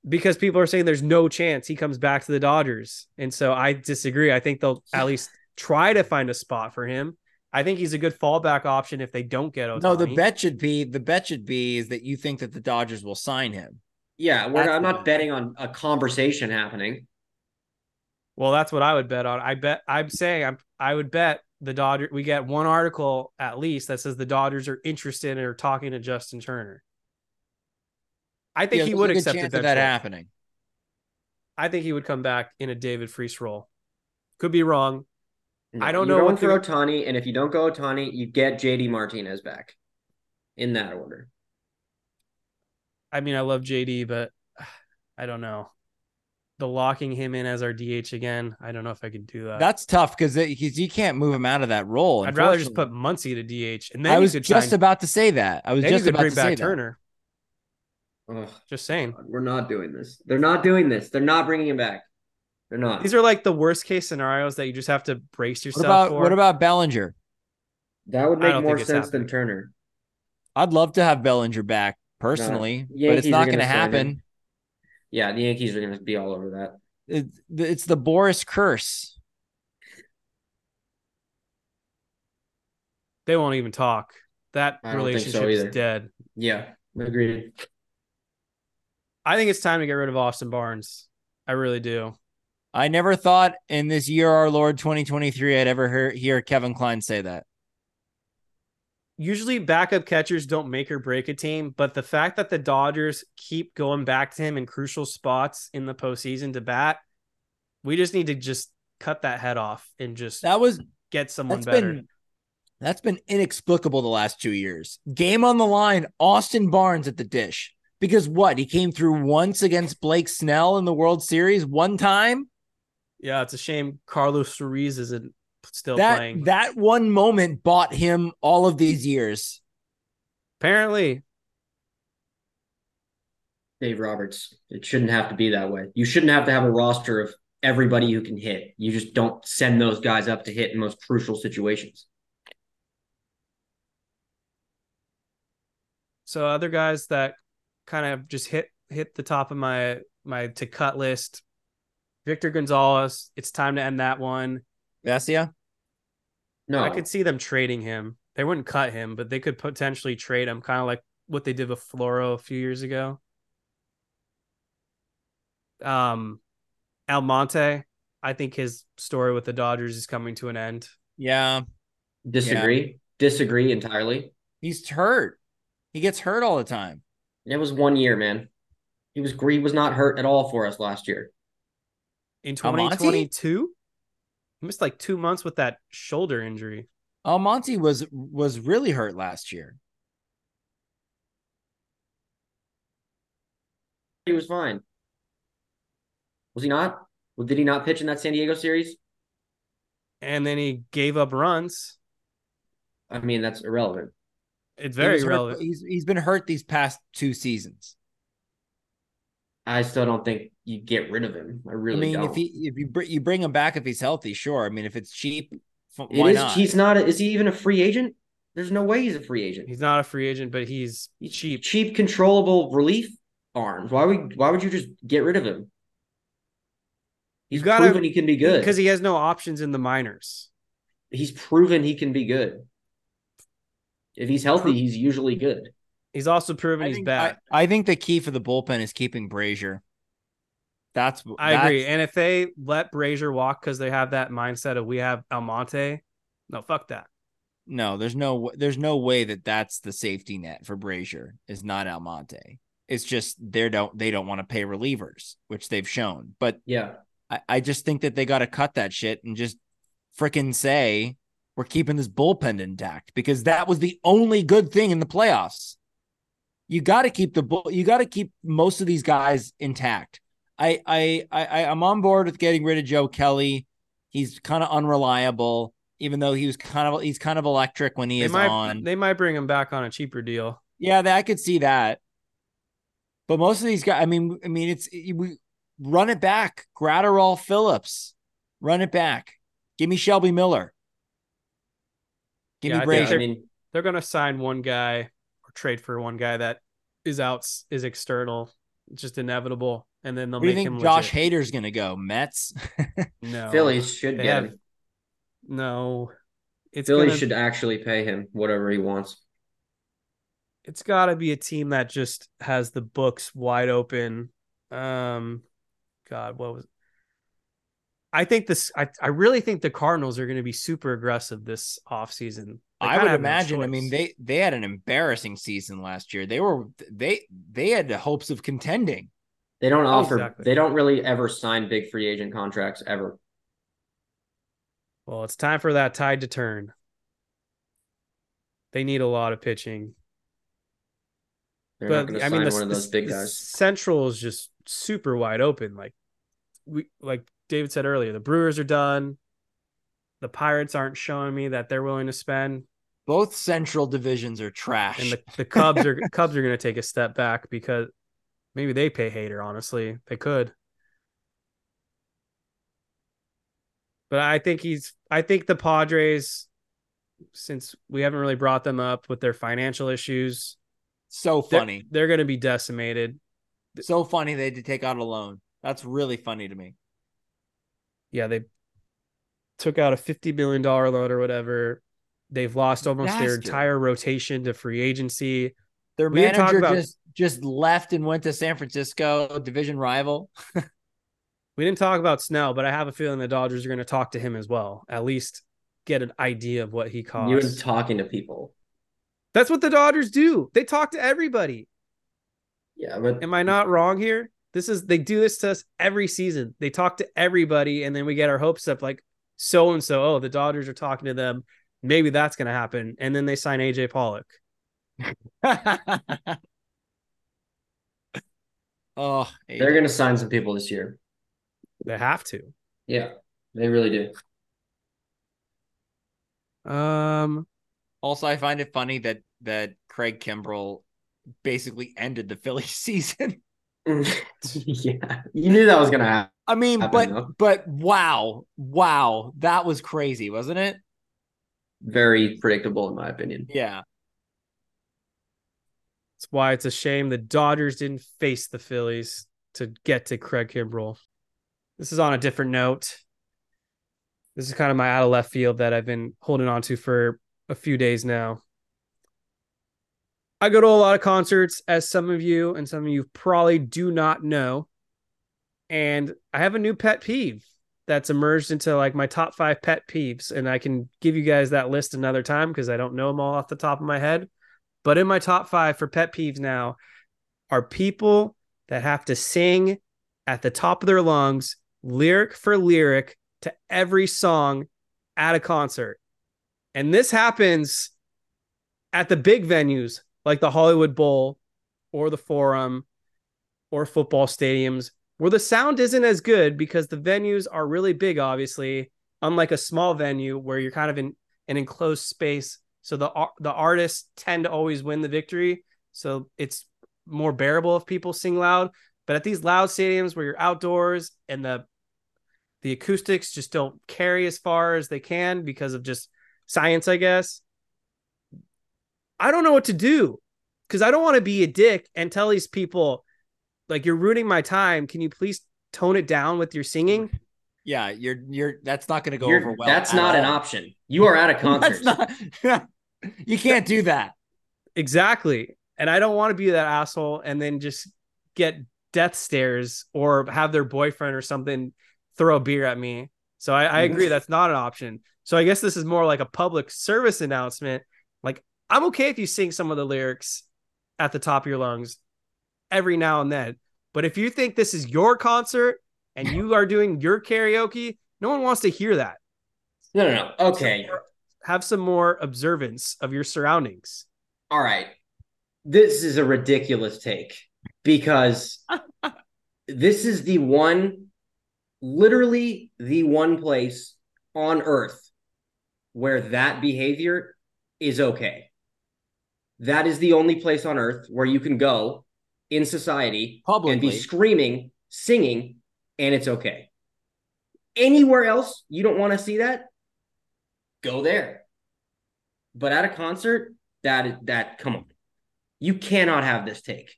[SPEAKER 4] because people are saying there's no chance he comes back to the Dodgers, and so I disagree. I think they'll at least try to find a spot for him. I think he's a good fallback option if they don't get Ohtani.
[SPEAKER 5] No, the bet should be the bet should be is that you think that the Dodgers will sign him.
[SPEAKER 6] Yeah, we're, I'm not betting on a conversation happening.
[SPEAKER 4] Well, that's what I would bet on. I bet I'm saying I'm I would bet the Dodgers we get one article at least that says the Dodgers are interested or talking to Justin Turner. I think
[SPEAKER 5] Yeah,
[SPEAKER 4] he would accept
[SPEAKER 5] of that happening.
[SPEAKER 4] I think he would come back in a David Freese role. Could be wrong.
[SPEAKER 6] No,
[SPEAKER 4] I don't know
[SPEAKER 6] going for
[SPEAKER 4] the-
[SPEAKER 6] Ohtani, and if you don't go Ohtani, you get JD Martinez back in that order.
[SPEAKER 4] I mean, I love JD, but *sighs* I don't know. The locking him in as our DH again, I don't know if I could do that.
[SPEAKER 5] That's tough because you can't move him out of that role.
[SPEAKER 4] I'd rather just put Muncy to DH, and then
[SPEAKER 5] I was just
[SPEAKER 4] sign,
[SPEAKER 5] about to say that. I was just about
[SPEAKER 4] bring
[SPEAKER 5] to say
[SPEAKER 4] back
[SPEAKER 5] that.
[SPEAKER 4] Turner.
[SPEAKER 6] Ugh,
[SPEAKER 4] Just saying.
[SPEAKER 6] we're not doing this. They're not doing this. They're not bringing him back. They're not.
[SPEAKER 4] These are like the worst case scenarios that you just have to brace
[SPEAKER 5] What
[SPEAKER 4] yourself
[SPEAKER 5] about
[SPEAKER 4] for.
[SPEAKER 5] what about Bellinger?
[SPEAKER 6] that would make more sense
[SPEAKER 4] happening.
[SPEAKER 6] than Turner.
[SPEAKER 5] I'd love to have Bellinger back personally, but it's not going to happen.
[SPEAKER 6] him. Yeah, the Yankees are going to be all over that.
[SPEAKER 5] It, it's the Boras curse.
[SPEAKER 4] they won't even talk. That
[SPEAKER 6] I so
[SPEAKER 4] relationship is dead.
[SPEAKER 6] Yeah, agreed.
[SPEAKER 4] I think it's time to get rid of Austin Barnes. I really do.
[SPEAKER 5] I never thought in this year, our Lord 2023, I'd ever hear, hear Kevin Klein say that.
[SPEAKER 4] Usually backup catchers don't make or break a team, but the fact that the Dodgers keep going back to him in crucial spots in the postseason to bat, we just need to just cut that head off and just
[SPEAKER 5] That was
[SPEAKER 4] get someone better.
[SPEAKER 5] been that's been inexplicable the last two years. Game on the line, Austin Barnes at the dish. Because what? He came through once against Blake Snell in the World Series, one time.
[SPEAKER 4] Yeah, it's a shame Carlos Ruiz isn't still
[SPEAKER 5] that
[SPEAKER 4] playing.
[SPEAKER 5] that one moment bought him all of these years.
[SPEAKER 4] Apparently,
[SPEAKER 6] Dave Roberts. It shouldn't have to be that way. You shouldn't have to have a roster of everybody who can hit. You just don't send those guys up to hit in most crucial situations.
[SPEAKER 4] so other guys that kind of just hit hit the top of my my to cut list. Victor Gonzalez. It's time to end that one.
[SPEAKER 5] Vesia?
[SPEAKER 6] No,
[SPEAKER 4] I could see them trading him. They wouldn't cut him, but they could potentially trade him, kind of like what they did with Floro a few years ago. Um, Almonte, I think his story with the Dodgers is coming to an end.
[SPEAKER 5] Yeah.
[SPEAKER 6] disagree. Disagree entirely.
[SPEAKER 5] He's hurt. He gets hurt all the time.
[SPEAKER 6] It was one year, man. He was he was not hurt at all for us last year.
[SPEAKER 4] In 2022, he missed like two months with that shoulder injury.
[SPEAKER 5] Almonte was was really hurt last year.
[SPEAKER 6] He was fine. Was he not? Well, did he not pitch in that San Diego series?
[SPEAKER 4] And then he gave up runs.
[SPEAKER 6] I mean, that's irrelevant.
[SPEAKER 4] It's
[SPEAKER 5] He
[SPEAKER 4] very
[SPEAKER 5] hurt-
[SPEAKER 4] relevant.
[SPEAKER 5] He's he's been hurt these past two seasons.
[SPEAKER 6] I still don't think you get rid of him. I really
[SPEAKER 5] I mean,
[SPEAKER 6] don't.
[SPEAKER 5] if he if you br- you bring him back if he's healthy, sure. I mean, if it's cheap, f-
[SPEAKER 6] It
[SPEAKER 5] why
[SPEAKER 6] is-
[SPEAKER 5] not?
[SPEAKER 6] He's not. A, is he even a free agent? There's no way he's a free agent.
[SPEAKER 4] He's not a free agent, but he's
[SPEAKER 6] He's
[SPEAKER 4] cheap.
[SPEAKER 6] cheap, controllable relief arms. Why would why would you just get rid of him? He's
[SPEAKER 4] You gotta-
[SPEAKER 6] proven he can be good.
[SPEAKER 4] because he has no options in the minors.
[SPEAKER 6] he's proven he can be good. If he's healthy, he's usually good.
[SPEAKER 4] He's also proven
[SPEAKER 5] I
[SPEAKER 4] he's
[SPEAKER 5] think,
[SPEAKER 4] bad.
[SPEAKER 5] I, I think the key for the bullpen is keeping Brasier. That's
[SPEAKER 4] I,
[SPEAKER 5] that's-
[SPEAKER 4] agree. And if they let Brasier walk because they have that mindset of we have Almonte, no, fuck that.
[SPEAKER 5] No, there's no there's no way that that's the safety net for Brasier is not Almonte. It's just they don't they don't want to pay relievers, which they've shown. But
[SPEAKER 6] Yeah.
[SPEAKER 5] I, I just think that they got to cut that shit and just freaking say we're keeping this bullpen intact because that was the only good thing in the playoffs. You got to keep the bull. You got to keep most of these guys intact. I I I I'm on board with getting rid of Joe Kelly. He's kind of unreliable, even though he was kind of he's kind of electric when he
[SPEAKER 4] They
[SPEAKER 5] is
[SPEAKER 4] might
[SPEAKER 5] on.
[SPEAKER 4] they might bring him back on a cheaper deal.
[SPEAKER 5] Yeah, I could see that. But most of these guys, I mean, I mean, it's we run it back. Graterol Phillips, run it back. Give me Shelby Miller. Give
[SPEAKER 4] Yeah, I
[SPEAKER 5] me
[SPEAKER 4] think
[SPEAKER 5] Brasier.
[SPEAKER 6] I mean,
[SPEAKER 4] They're gonna sign one guy or trade for one guy that is out is external. It's just inevitable. And then they'll
[SPEAKER 5] Where do
[SPEAKER 4] make
[SPEAKER 5] you think
[SPEAKER 4] him
[SPEAKER 5] Josh
[SPEAKER 4] legit.
[SPEAKER 5] Hader's gonna go? Mets. *laughs*
[SPEAKER 4] No.
[SPEAKER 6] Phillies should
[SPEAKER 4] They
[SPEAKER 6] get
[SPEAKER 4] have-
[SPEAKER 6] him.
[SPEAKER 4] No. It's
[SPEAKER 6] Phillies
[SPEAKER 4] gonna,
[SPEAKER 6] should actually pay him whatever he wants.
[SPEAKER 4] it's got to be a team that just has the books wide open. Um, God, what was? I think this. I, I really think the Cardinals are going to be super aggressive this offseason. They
[SPEAKER 5] I would
[SPEAKER 4] have no
[SPEAKER 5] imagine. I mean, they they had an embarrassing season last year. They were they they had the hopes of contending.
[SPEAKER 6] They don't offer.
[SPEAKER 4] Exactly.
[SPEAKER 6] They don't really ever sign big free agent contracts ever.
[SPEAKER 4] Well, it's time for that tide to turn. They need a lot of pitching,
[SPEAKER 6] They're
[SPEAKER 4] but
[SPEAKER 6] going
[SPEAKER 4] I
[SPEAKER 6] sign
[SPEAKER 4] mean, the,
[SPEAKER 6] one of those
[SPEAKER 4] the-
[SPEAKER 6] big
[SPEAKER 4] the
[SPEAKER 6] guys.
[SPEAKER 4] Central is just super wide open. Like we, like David said earlier, the Brewers are done. The Pirates aren't showing me that they're willing to spend.
[SPEAKER 5] Both Central divisions are trash.
[SPEAKER 4] and the, the Cubs are *laughs* Cubs are going to take a step back because maybe they pay Hader. Honestly, they could. But I think he's. I think the Padres, since we haven't really brought them up with their financial issues,
[SPEAKER 5] so
[SPEAKER 4] they're-
[SPEAKER 5] funny.
[SPEAKER 4] They're, going to be decimated.
[SPEAKER 5] So funny they had to take out a loan. That's really funny to me.
[SPEAKER 4] Yeah, they took out a fifty million dollar loan or whatever. They've lost almost their entire rotation to free agency.
[SPEAKER 5] Their
[SPEAKER 4] We
[SPEAKER 5] manager
[SPEAKER 4] about-
[SPEAKER 5] just just left and went to San Francisco, division rival. *laughs*
[SPEAKER 4] We didn't talk about Snell, but I have a feeling the Dodgers are going to talk to him as well. At least get an idea of what he costs.
[SPEAKER 6] You and talking to people.
[SPEAKER 4] That's what the Dodgers do. They talk to everybody.
[SPEAKER 6] Yeah, but
[SPEAKER 4] Am I not wrong here? This is they do this to us every season. They talk to everybody, and then we get our hopes up like so and so. Oh, the Dodgers are talking to them. Maybe that's going to happen, and then they sign AJ Pollock. *laughs*
[SPEAKER 5] oh,
[SPEAKER 6] they're going to sign some people this year.
[SPEAKER 4] They have to.
[SPEAKER 6] Yeah, they really do.
[SPEAKER 4] Um,
[SPEAKER 5] Also, I find it funny that that Craig Kimbrel basically ended the Philly *laughs* season. *laughs*
[SPEAKER 6] yeah, you knew that was gonna happen.
[SPEAKER 5] I mean,
[SPEAKER 6] Happen,
[SPEAKER 5] but
[SPEAKER 6] though.
[SPEAKER 5] but wow, wow, that was crazy, wasn't it?
[SPEAKER 6] Very predictable, in my opinion.
[SPEAKER 5] Yeah.
[SPEAKER 4] that's why it's a shame the Dodgers didn't face the Phillies to get to Craig Kimbrel. This is on a different note. This is kind of my out of left field that I've been holding on to for a few days now. I go to a lot of concerts, as some of you and some of you probably do not know. And I have a new pet peeve that's emerged into like my top five pet peeves. And I can give you guys that list another time because I don't know them all off the top of my head. But in my top five for pet peeves now are people that have to sing at the top of their lungs, lyric for lyric, to every song at a concert. And this happens at the big venues like the Hollywood Bowl or the Forum or football stadiums where the sound isn't as good because the venues are really big, obviously, unlike a small venue where you're kind of in an enclosed space. So the the artists tend to always win the victory. So it's more bearable if people sing loud. But at these loud stadiums where you're outdoors and the the acoustics just don't carry as far as they can because of just science, I guess. I don't know what to do because I don't want to be a dick and tell these people, like, you're ruining my time. Can you please tone it down with your singing?
[SPEAKER 5] Yeah, you're you're that's not going to go
[SPEAKER 6] You're-
[SPEAKER 5] over well.
[SPEAKER 6] that's
[SPEAKER 5] at
[SPEAKER 6] not an option. You are at a *laughs* concert.
[SPEAKER 5] That's not. *laughs* you can't do that.
[SPEAKER 4] Exactly. And I don't want to be that asshole and then just get death stares or have their boyfriend or something throw a beer at me. So I, I mm-hmm. agree that's not an option. So I guess this is more like a public service announcement. I'm okay if you sing some of the lyrics at the top of your lungs every now and then. But if you think this is your concert and you are doing your karaoke, no one wants to hear that.
[SPEAKER 6] No, no, no. Okay.
[SPEAKER 4] Have some more observance of your surroundings.
[SPEAKER 6] All right. This is a ridiculous take because *laughs* this is the one, literally the one place on earth where that behavior is okay. That is the only place on earth where you can go in society and be screaming, singing, and it's okay. Anywhere else you don't want to see that, go there. But at a concert, that that come on. You cannot have this take.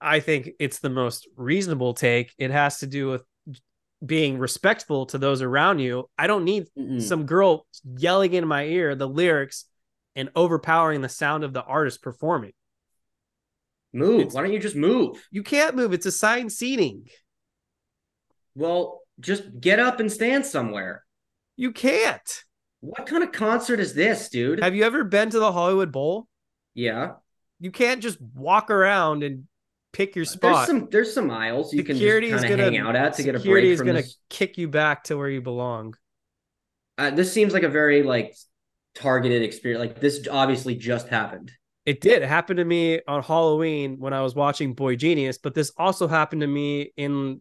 [SPEAKER 4] I think it's the most reasonable take. It has to do with being respectful to those around you. I don't need
[SPEAKER 6] Mm-mm.
[SPEAKER 4] some girl yelling in my ear the lyrics and overpowering the sound of the artist performing.
[SPEAKER 6] Move.
[SPEAKER 4] It's-
[SPEAKER 6] Why don't you just move?
[SPEAKER 4] You can't move. It's assigned seating.
[SPEAKER 6] Well, just get up and stand somewhere.
[SPEAKER 4] You can't.
[SPEAKER 6] What kind of concert is this, dude?
[SPEAKER 4] Have you ever been to the Hollywood Bowl?
[SPEAKER 6] yeah.
[SPEAKER 4] You can't just walk around and pick your
[SPEAKER 6] There's
[SPEAKER 4] spot.
[SPEAKER 6] some there's some aisles you
[SPEAKER 4] security
[SPEAKER 6] can just kind of hang out at to get a break.
[SPEAKER 4] security is
[SPEAKER 6] from
[SPEAKER 4] gonna kick you back to where you belong.
[SPEAKER 6] Uh, this seems like a very like targeted experience. Like this obviously just happened.
[SPEAKER 4] It did it happened to me on Halloween when I was watching boygenius, but this also happened to me in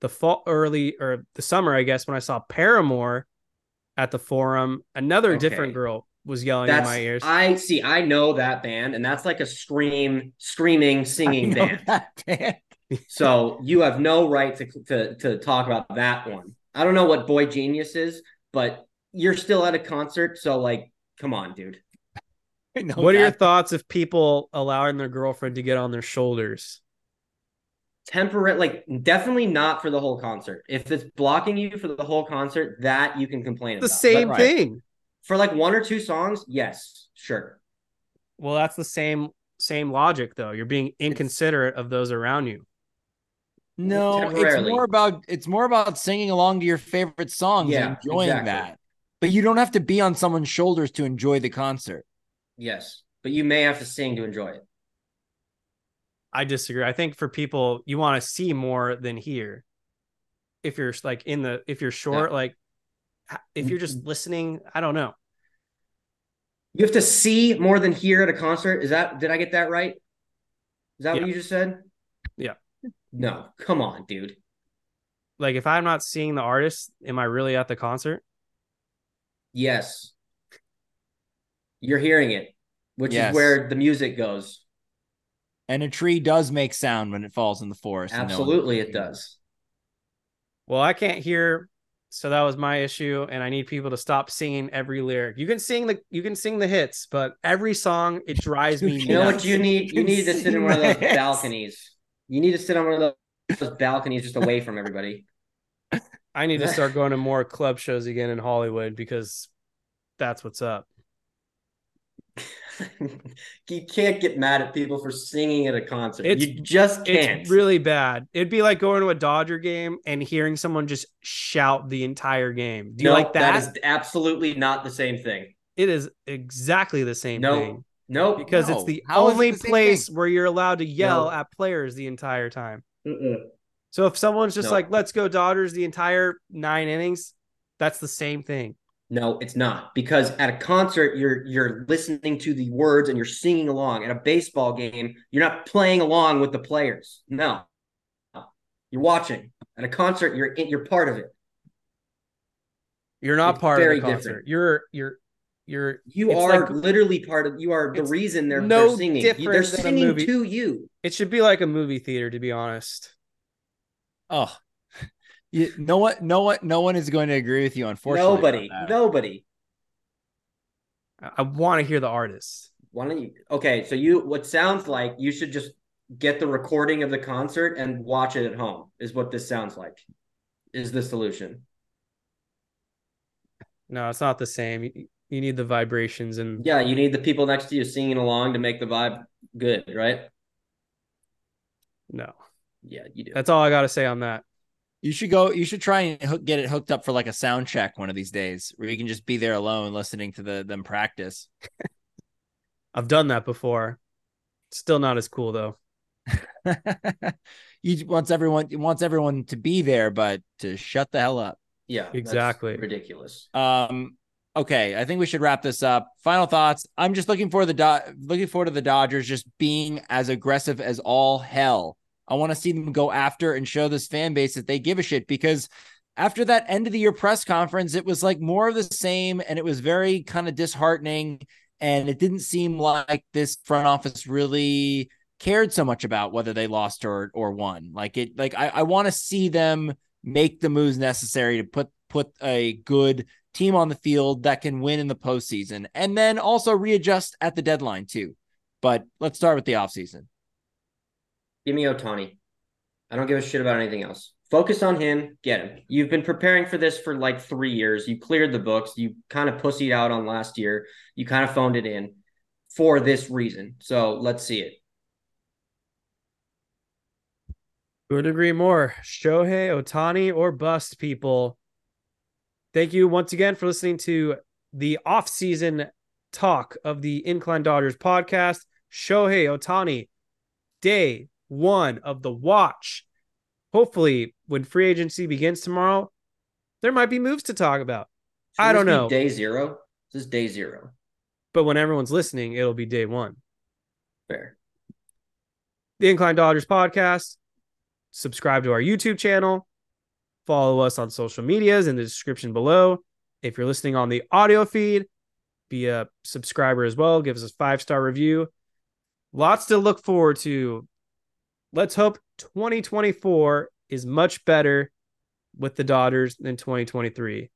[SPEAKER 4] the fall, early or the summer, I guess, when I saw Paramore at the Forum. Another different girl was yelling
[SPEAKER 6] That's
[SPEAKER 4] in my ears.
[SPEAKER 6] I see. I know that band, and that's like a scream, screaming, singing band.
[SPEAKER 5] band. *laughs*
[SPEAKER 6] So you have no right to, to to talk about that one. I don't know what boygenius is, but you're still at a concert, so like, come on, dude. *laughs*
[SPEAKER 5] I know
[SPEAKER 4] what are your thoughts of people allowing their girlfriend to get on their shoulders?
[SPEAKER 6] Temporary, like, definitely not for the whole concert. If it's blocking you for the whole concert, that you can complain
[SPEAKER 4] The
[SPEAKER 6] about.
[SPEAKER 4] same
[SPEAKER 6] But
[SPEAKER 4] thing.
[SPEAKER 6] for like one or two songs, yes, sure.
[SPEAKER 4] Well, that's the same same logic though. You're being inconsiderate of those around you.
[SPEAKER 5] No, it's more about it's more about singing along to your favorite songs
[SPEAKER 6] Yeah,
[SPEAKER 5] and enjoying
[SPEAKER 6] exactly.
[SPEAKER 5] that. But you don't have to be on someone's shoulders to enjoy the concert.
[SPEAKER 6] Yes, but you may have to sing to enjoy it.
[SPEAKER 4] I disagree. I think for people you want to see more than hear. If you're like in the if you're short, like if you're just mm-hmm. listening, I don't know.
[SPEAKER 6] You have to see more than hear at a concert. Is that did I get that right? Is that
[SPEAKER 4] Yeah.
[SPEAKER 6] what you just said?
[SPEAKER 4] Yeah.
[SPEAKER 6] No, come on, dude.
[SPEAKER 4] Like if I'm not seeing the artist, am I really at the concert?
[SPEAKER 6] Yes. You're hearing it, which
[SPEAKER 5] Yes.
[SPEAKER 6] is where the music goes.
[SPEAKER 5] And a tree does make sound when it falls in the forest. and no
[SPEAKER 6] Absolutely, it does.
[SPEAKER 4] Well, I can't hear, so that was my issue, and I need people to stop singing every lyric. You can sing the you can sing the hits, but every song it drives me.
[SPEAKER 6] You know
[SPEAKER 4] nuts.
[SPEAKER 6] what you need? *laughs* You need to sit in one of those
[SPEAKER 5] Yes.
[SPEAKER 6] balconies. You need to sit on one of those, those balconies just away from everybody.
[SPEAKER 4] I need to *laughs* start going to more club shows again in Hollywood because that's what's up. *laughs*
[SPEAKER 6] you can't get mad at people for singing at a concert.
[SPEAKER 4] It's-
[SPEAKER 6] you just can't.
[SPEAKER 4] It's really bad. It'd be like going to a Dodger game and hearing someone just shout the entire game. Do you
[SPEAKER 6] no,
[SPEAKER 4] like that?
[SPEAKER 6] That is absolutely not the same thing.
[SPEAKER 4] it is exactly the same
[SPEAKER 6] No,
[SPEAKER 4] thing
[SPEAKER 6] no,
[SPEAKER 4] because it's
[SPEAKER 5] No.
[SPEAKER 4] the
[SPEAKER 5] How is it
[SPEAKER 4] only
[SPEAKER 5] the
[SPEAKER 4] place
[SPEAKER 5] thing?
[SPEAKER 4] where you're allowed to yell
[SPEAKER 6] No.
[SPEAKER 4] at players the entire time.
[SPEAKER 6] Mm-mm.
[SPEAKER 4] So if someone's just
[SPEAKER 6] No.
[SPEAKER 4] like, "Let's go Dodgers" the entire nine innings, that's the same thing.
[SPEAKER 6] No, it's not because at a concert you're you're listening to the words and you're singing along. At a baseball game, you're not playing along with the players. No, you're watching. At a concert, you're in, you're part of it.
[SPEAKER 4] You're not
[SPEAKER 6] It's
[SPEAKER 4] part of the concert.
[SPEAKER 6] different.
[SPEAKER 4] You're you're you're
[SPEAKER 6] You are
[SPEAKER 4] like-
[SPEAKER 6] literally part of. You are the reason they're,
[SPEAKER 4] no
[SPEAKER 6] they're singing. They're singing to you.
[SPEAKER 4] it should be like a movie theater to be honest.
[SPEAKER 5] Oh, *laughs* you, no one, no one, no one is going to agree with you. Unfortunately,
[SPEAKER 6] Nobody, nobody.
[SPEAKER 4] I, I want to hear the artists.
[SPEAKER 6] Why don't you? Okay, so you. What sounds like you should just get the recording of the concert and watch it at home. Is what this sounds like. Is the solution?
[SPEAKER 4] No, it's not the same. You, you need the vibrations and
[SPEAKER 6] Yeah, you need the people next to you singing along to make the vibe good, right?
[SPEAKER 4] no.
[SPEAKER 6] Yeah, you do.
[SPEAKER 4] That's all I got to say on that.
[SPEAKER 5] You should go. You should try and hook, get it hooked up for like a sound check one of these days, where you can just be there alone listening to the them practice. *laughs*
[SPEAKER 4] I've done that before. Still not as cool though. *laughs*
[SPEAKER 5] you wants everyone wants everyone to be there, but to shut the hell up.
[SPEAKER 6] yeah, that's
[SPEAKER 4] Exactly.
[SPEAKER 6] ridiculous.
[SPEAKER 5] Um. Okay, I think we should wrap this up. Final thoughts. I'm just looking for the Do- looking forward to the Dodgers just being as aggressive as all hell. I want to see them go after and show this fan base that they give a shit because after that end of the year press conference, it was like more of the same and it was very kind of disheartening. And it didn't seem like this front office really cared so much about whether they lost or or won. Like it, like I, I want to see them make the moves necessary to put put a good team on the field that can win in the postseason and then also readjust at the deadline too. But let's start with the offseason.
[SPEAKER 6] Give me Ohtani. I don't give a shit about anything else. Focus on him. Get him. You've been preparing for this for like three years. You cleared the books. You kind of pussied out on last year. You kind of phoned it in for this reason. So let's see it.
[SPEAKER 4] Couldn't agree more. Shohei Ohtani or bust, people. Thank you once again for listening to the off-season talk of the Incline Dodgers podcast. Shohei Ohtani, day one of the watch. Hopefully, when free agency begins tomorrow, there might be moves to talk about.
[SPEAKER 6] Should
[SPEAKER 4] I don't know.
[SPEAKER 6] Day zero. This is day zero.
[SPEAKER 4] But when everyone's listening, it'll be day one.
[SPEAKER 6] Fair.
[SPEAKER 4] the Incline Dodgers podcast. Subscribe to our YouTube channel. Follow us on social medias in the description below. If you're listening on the audio feed, be a subscriber as well. Give us a five star review. Lots to look forward to. Let's hope 2024 is much better with the Dodgers than 2023.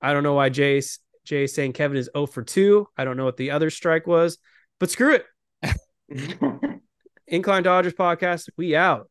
[SPEAKER 4] I don't know why Jay's Jay saying Kevin is 0 for 2. I don't know what the other strike was, but screw it. *laughs* Incline Dodgers podcast. We out.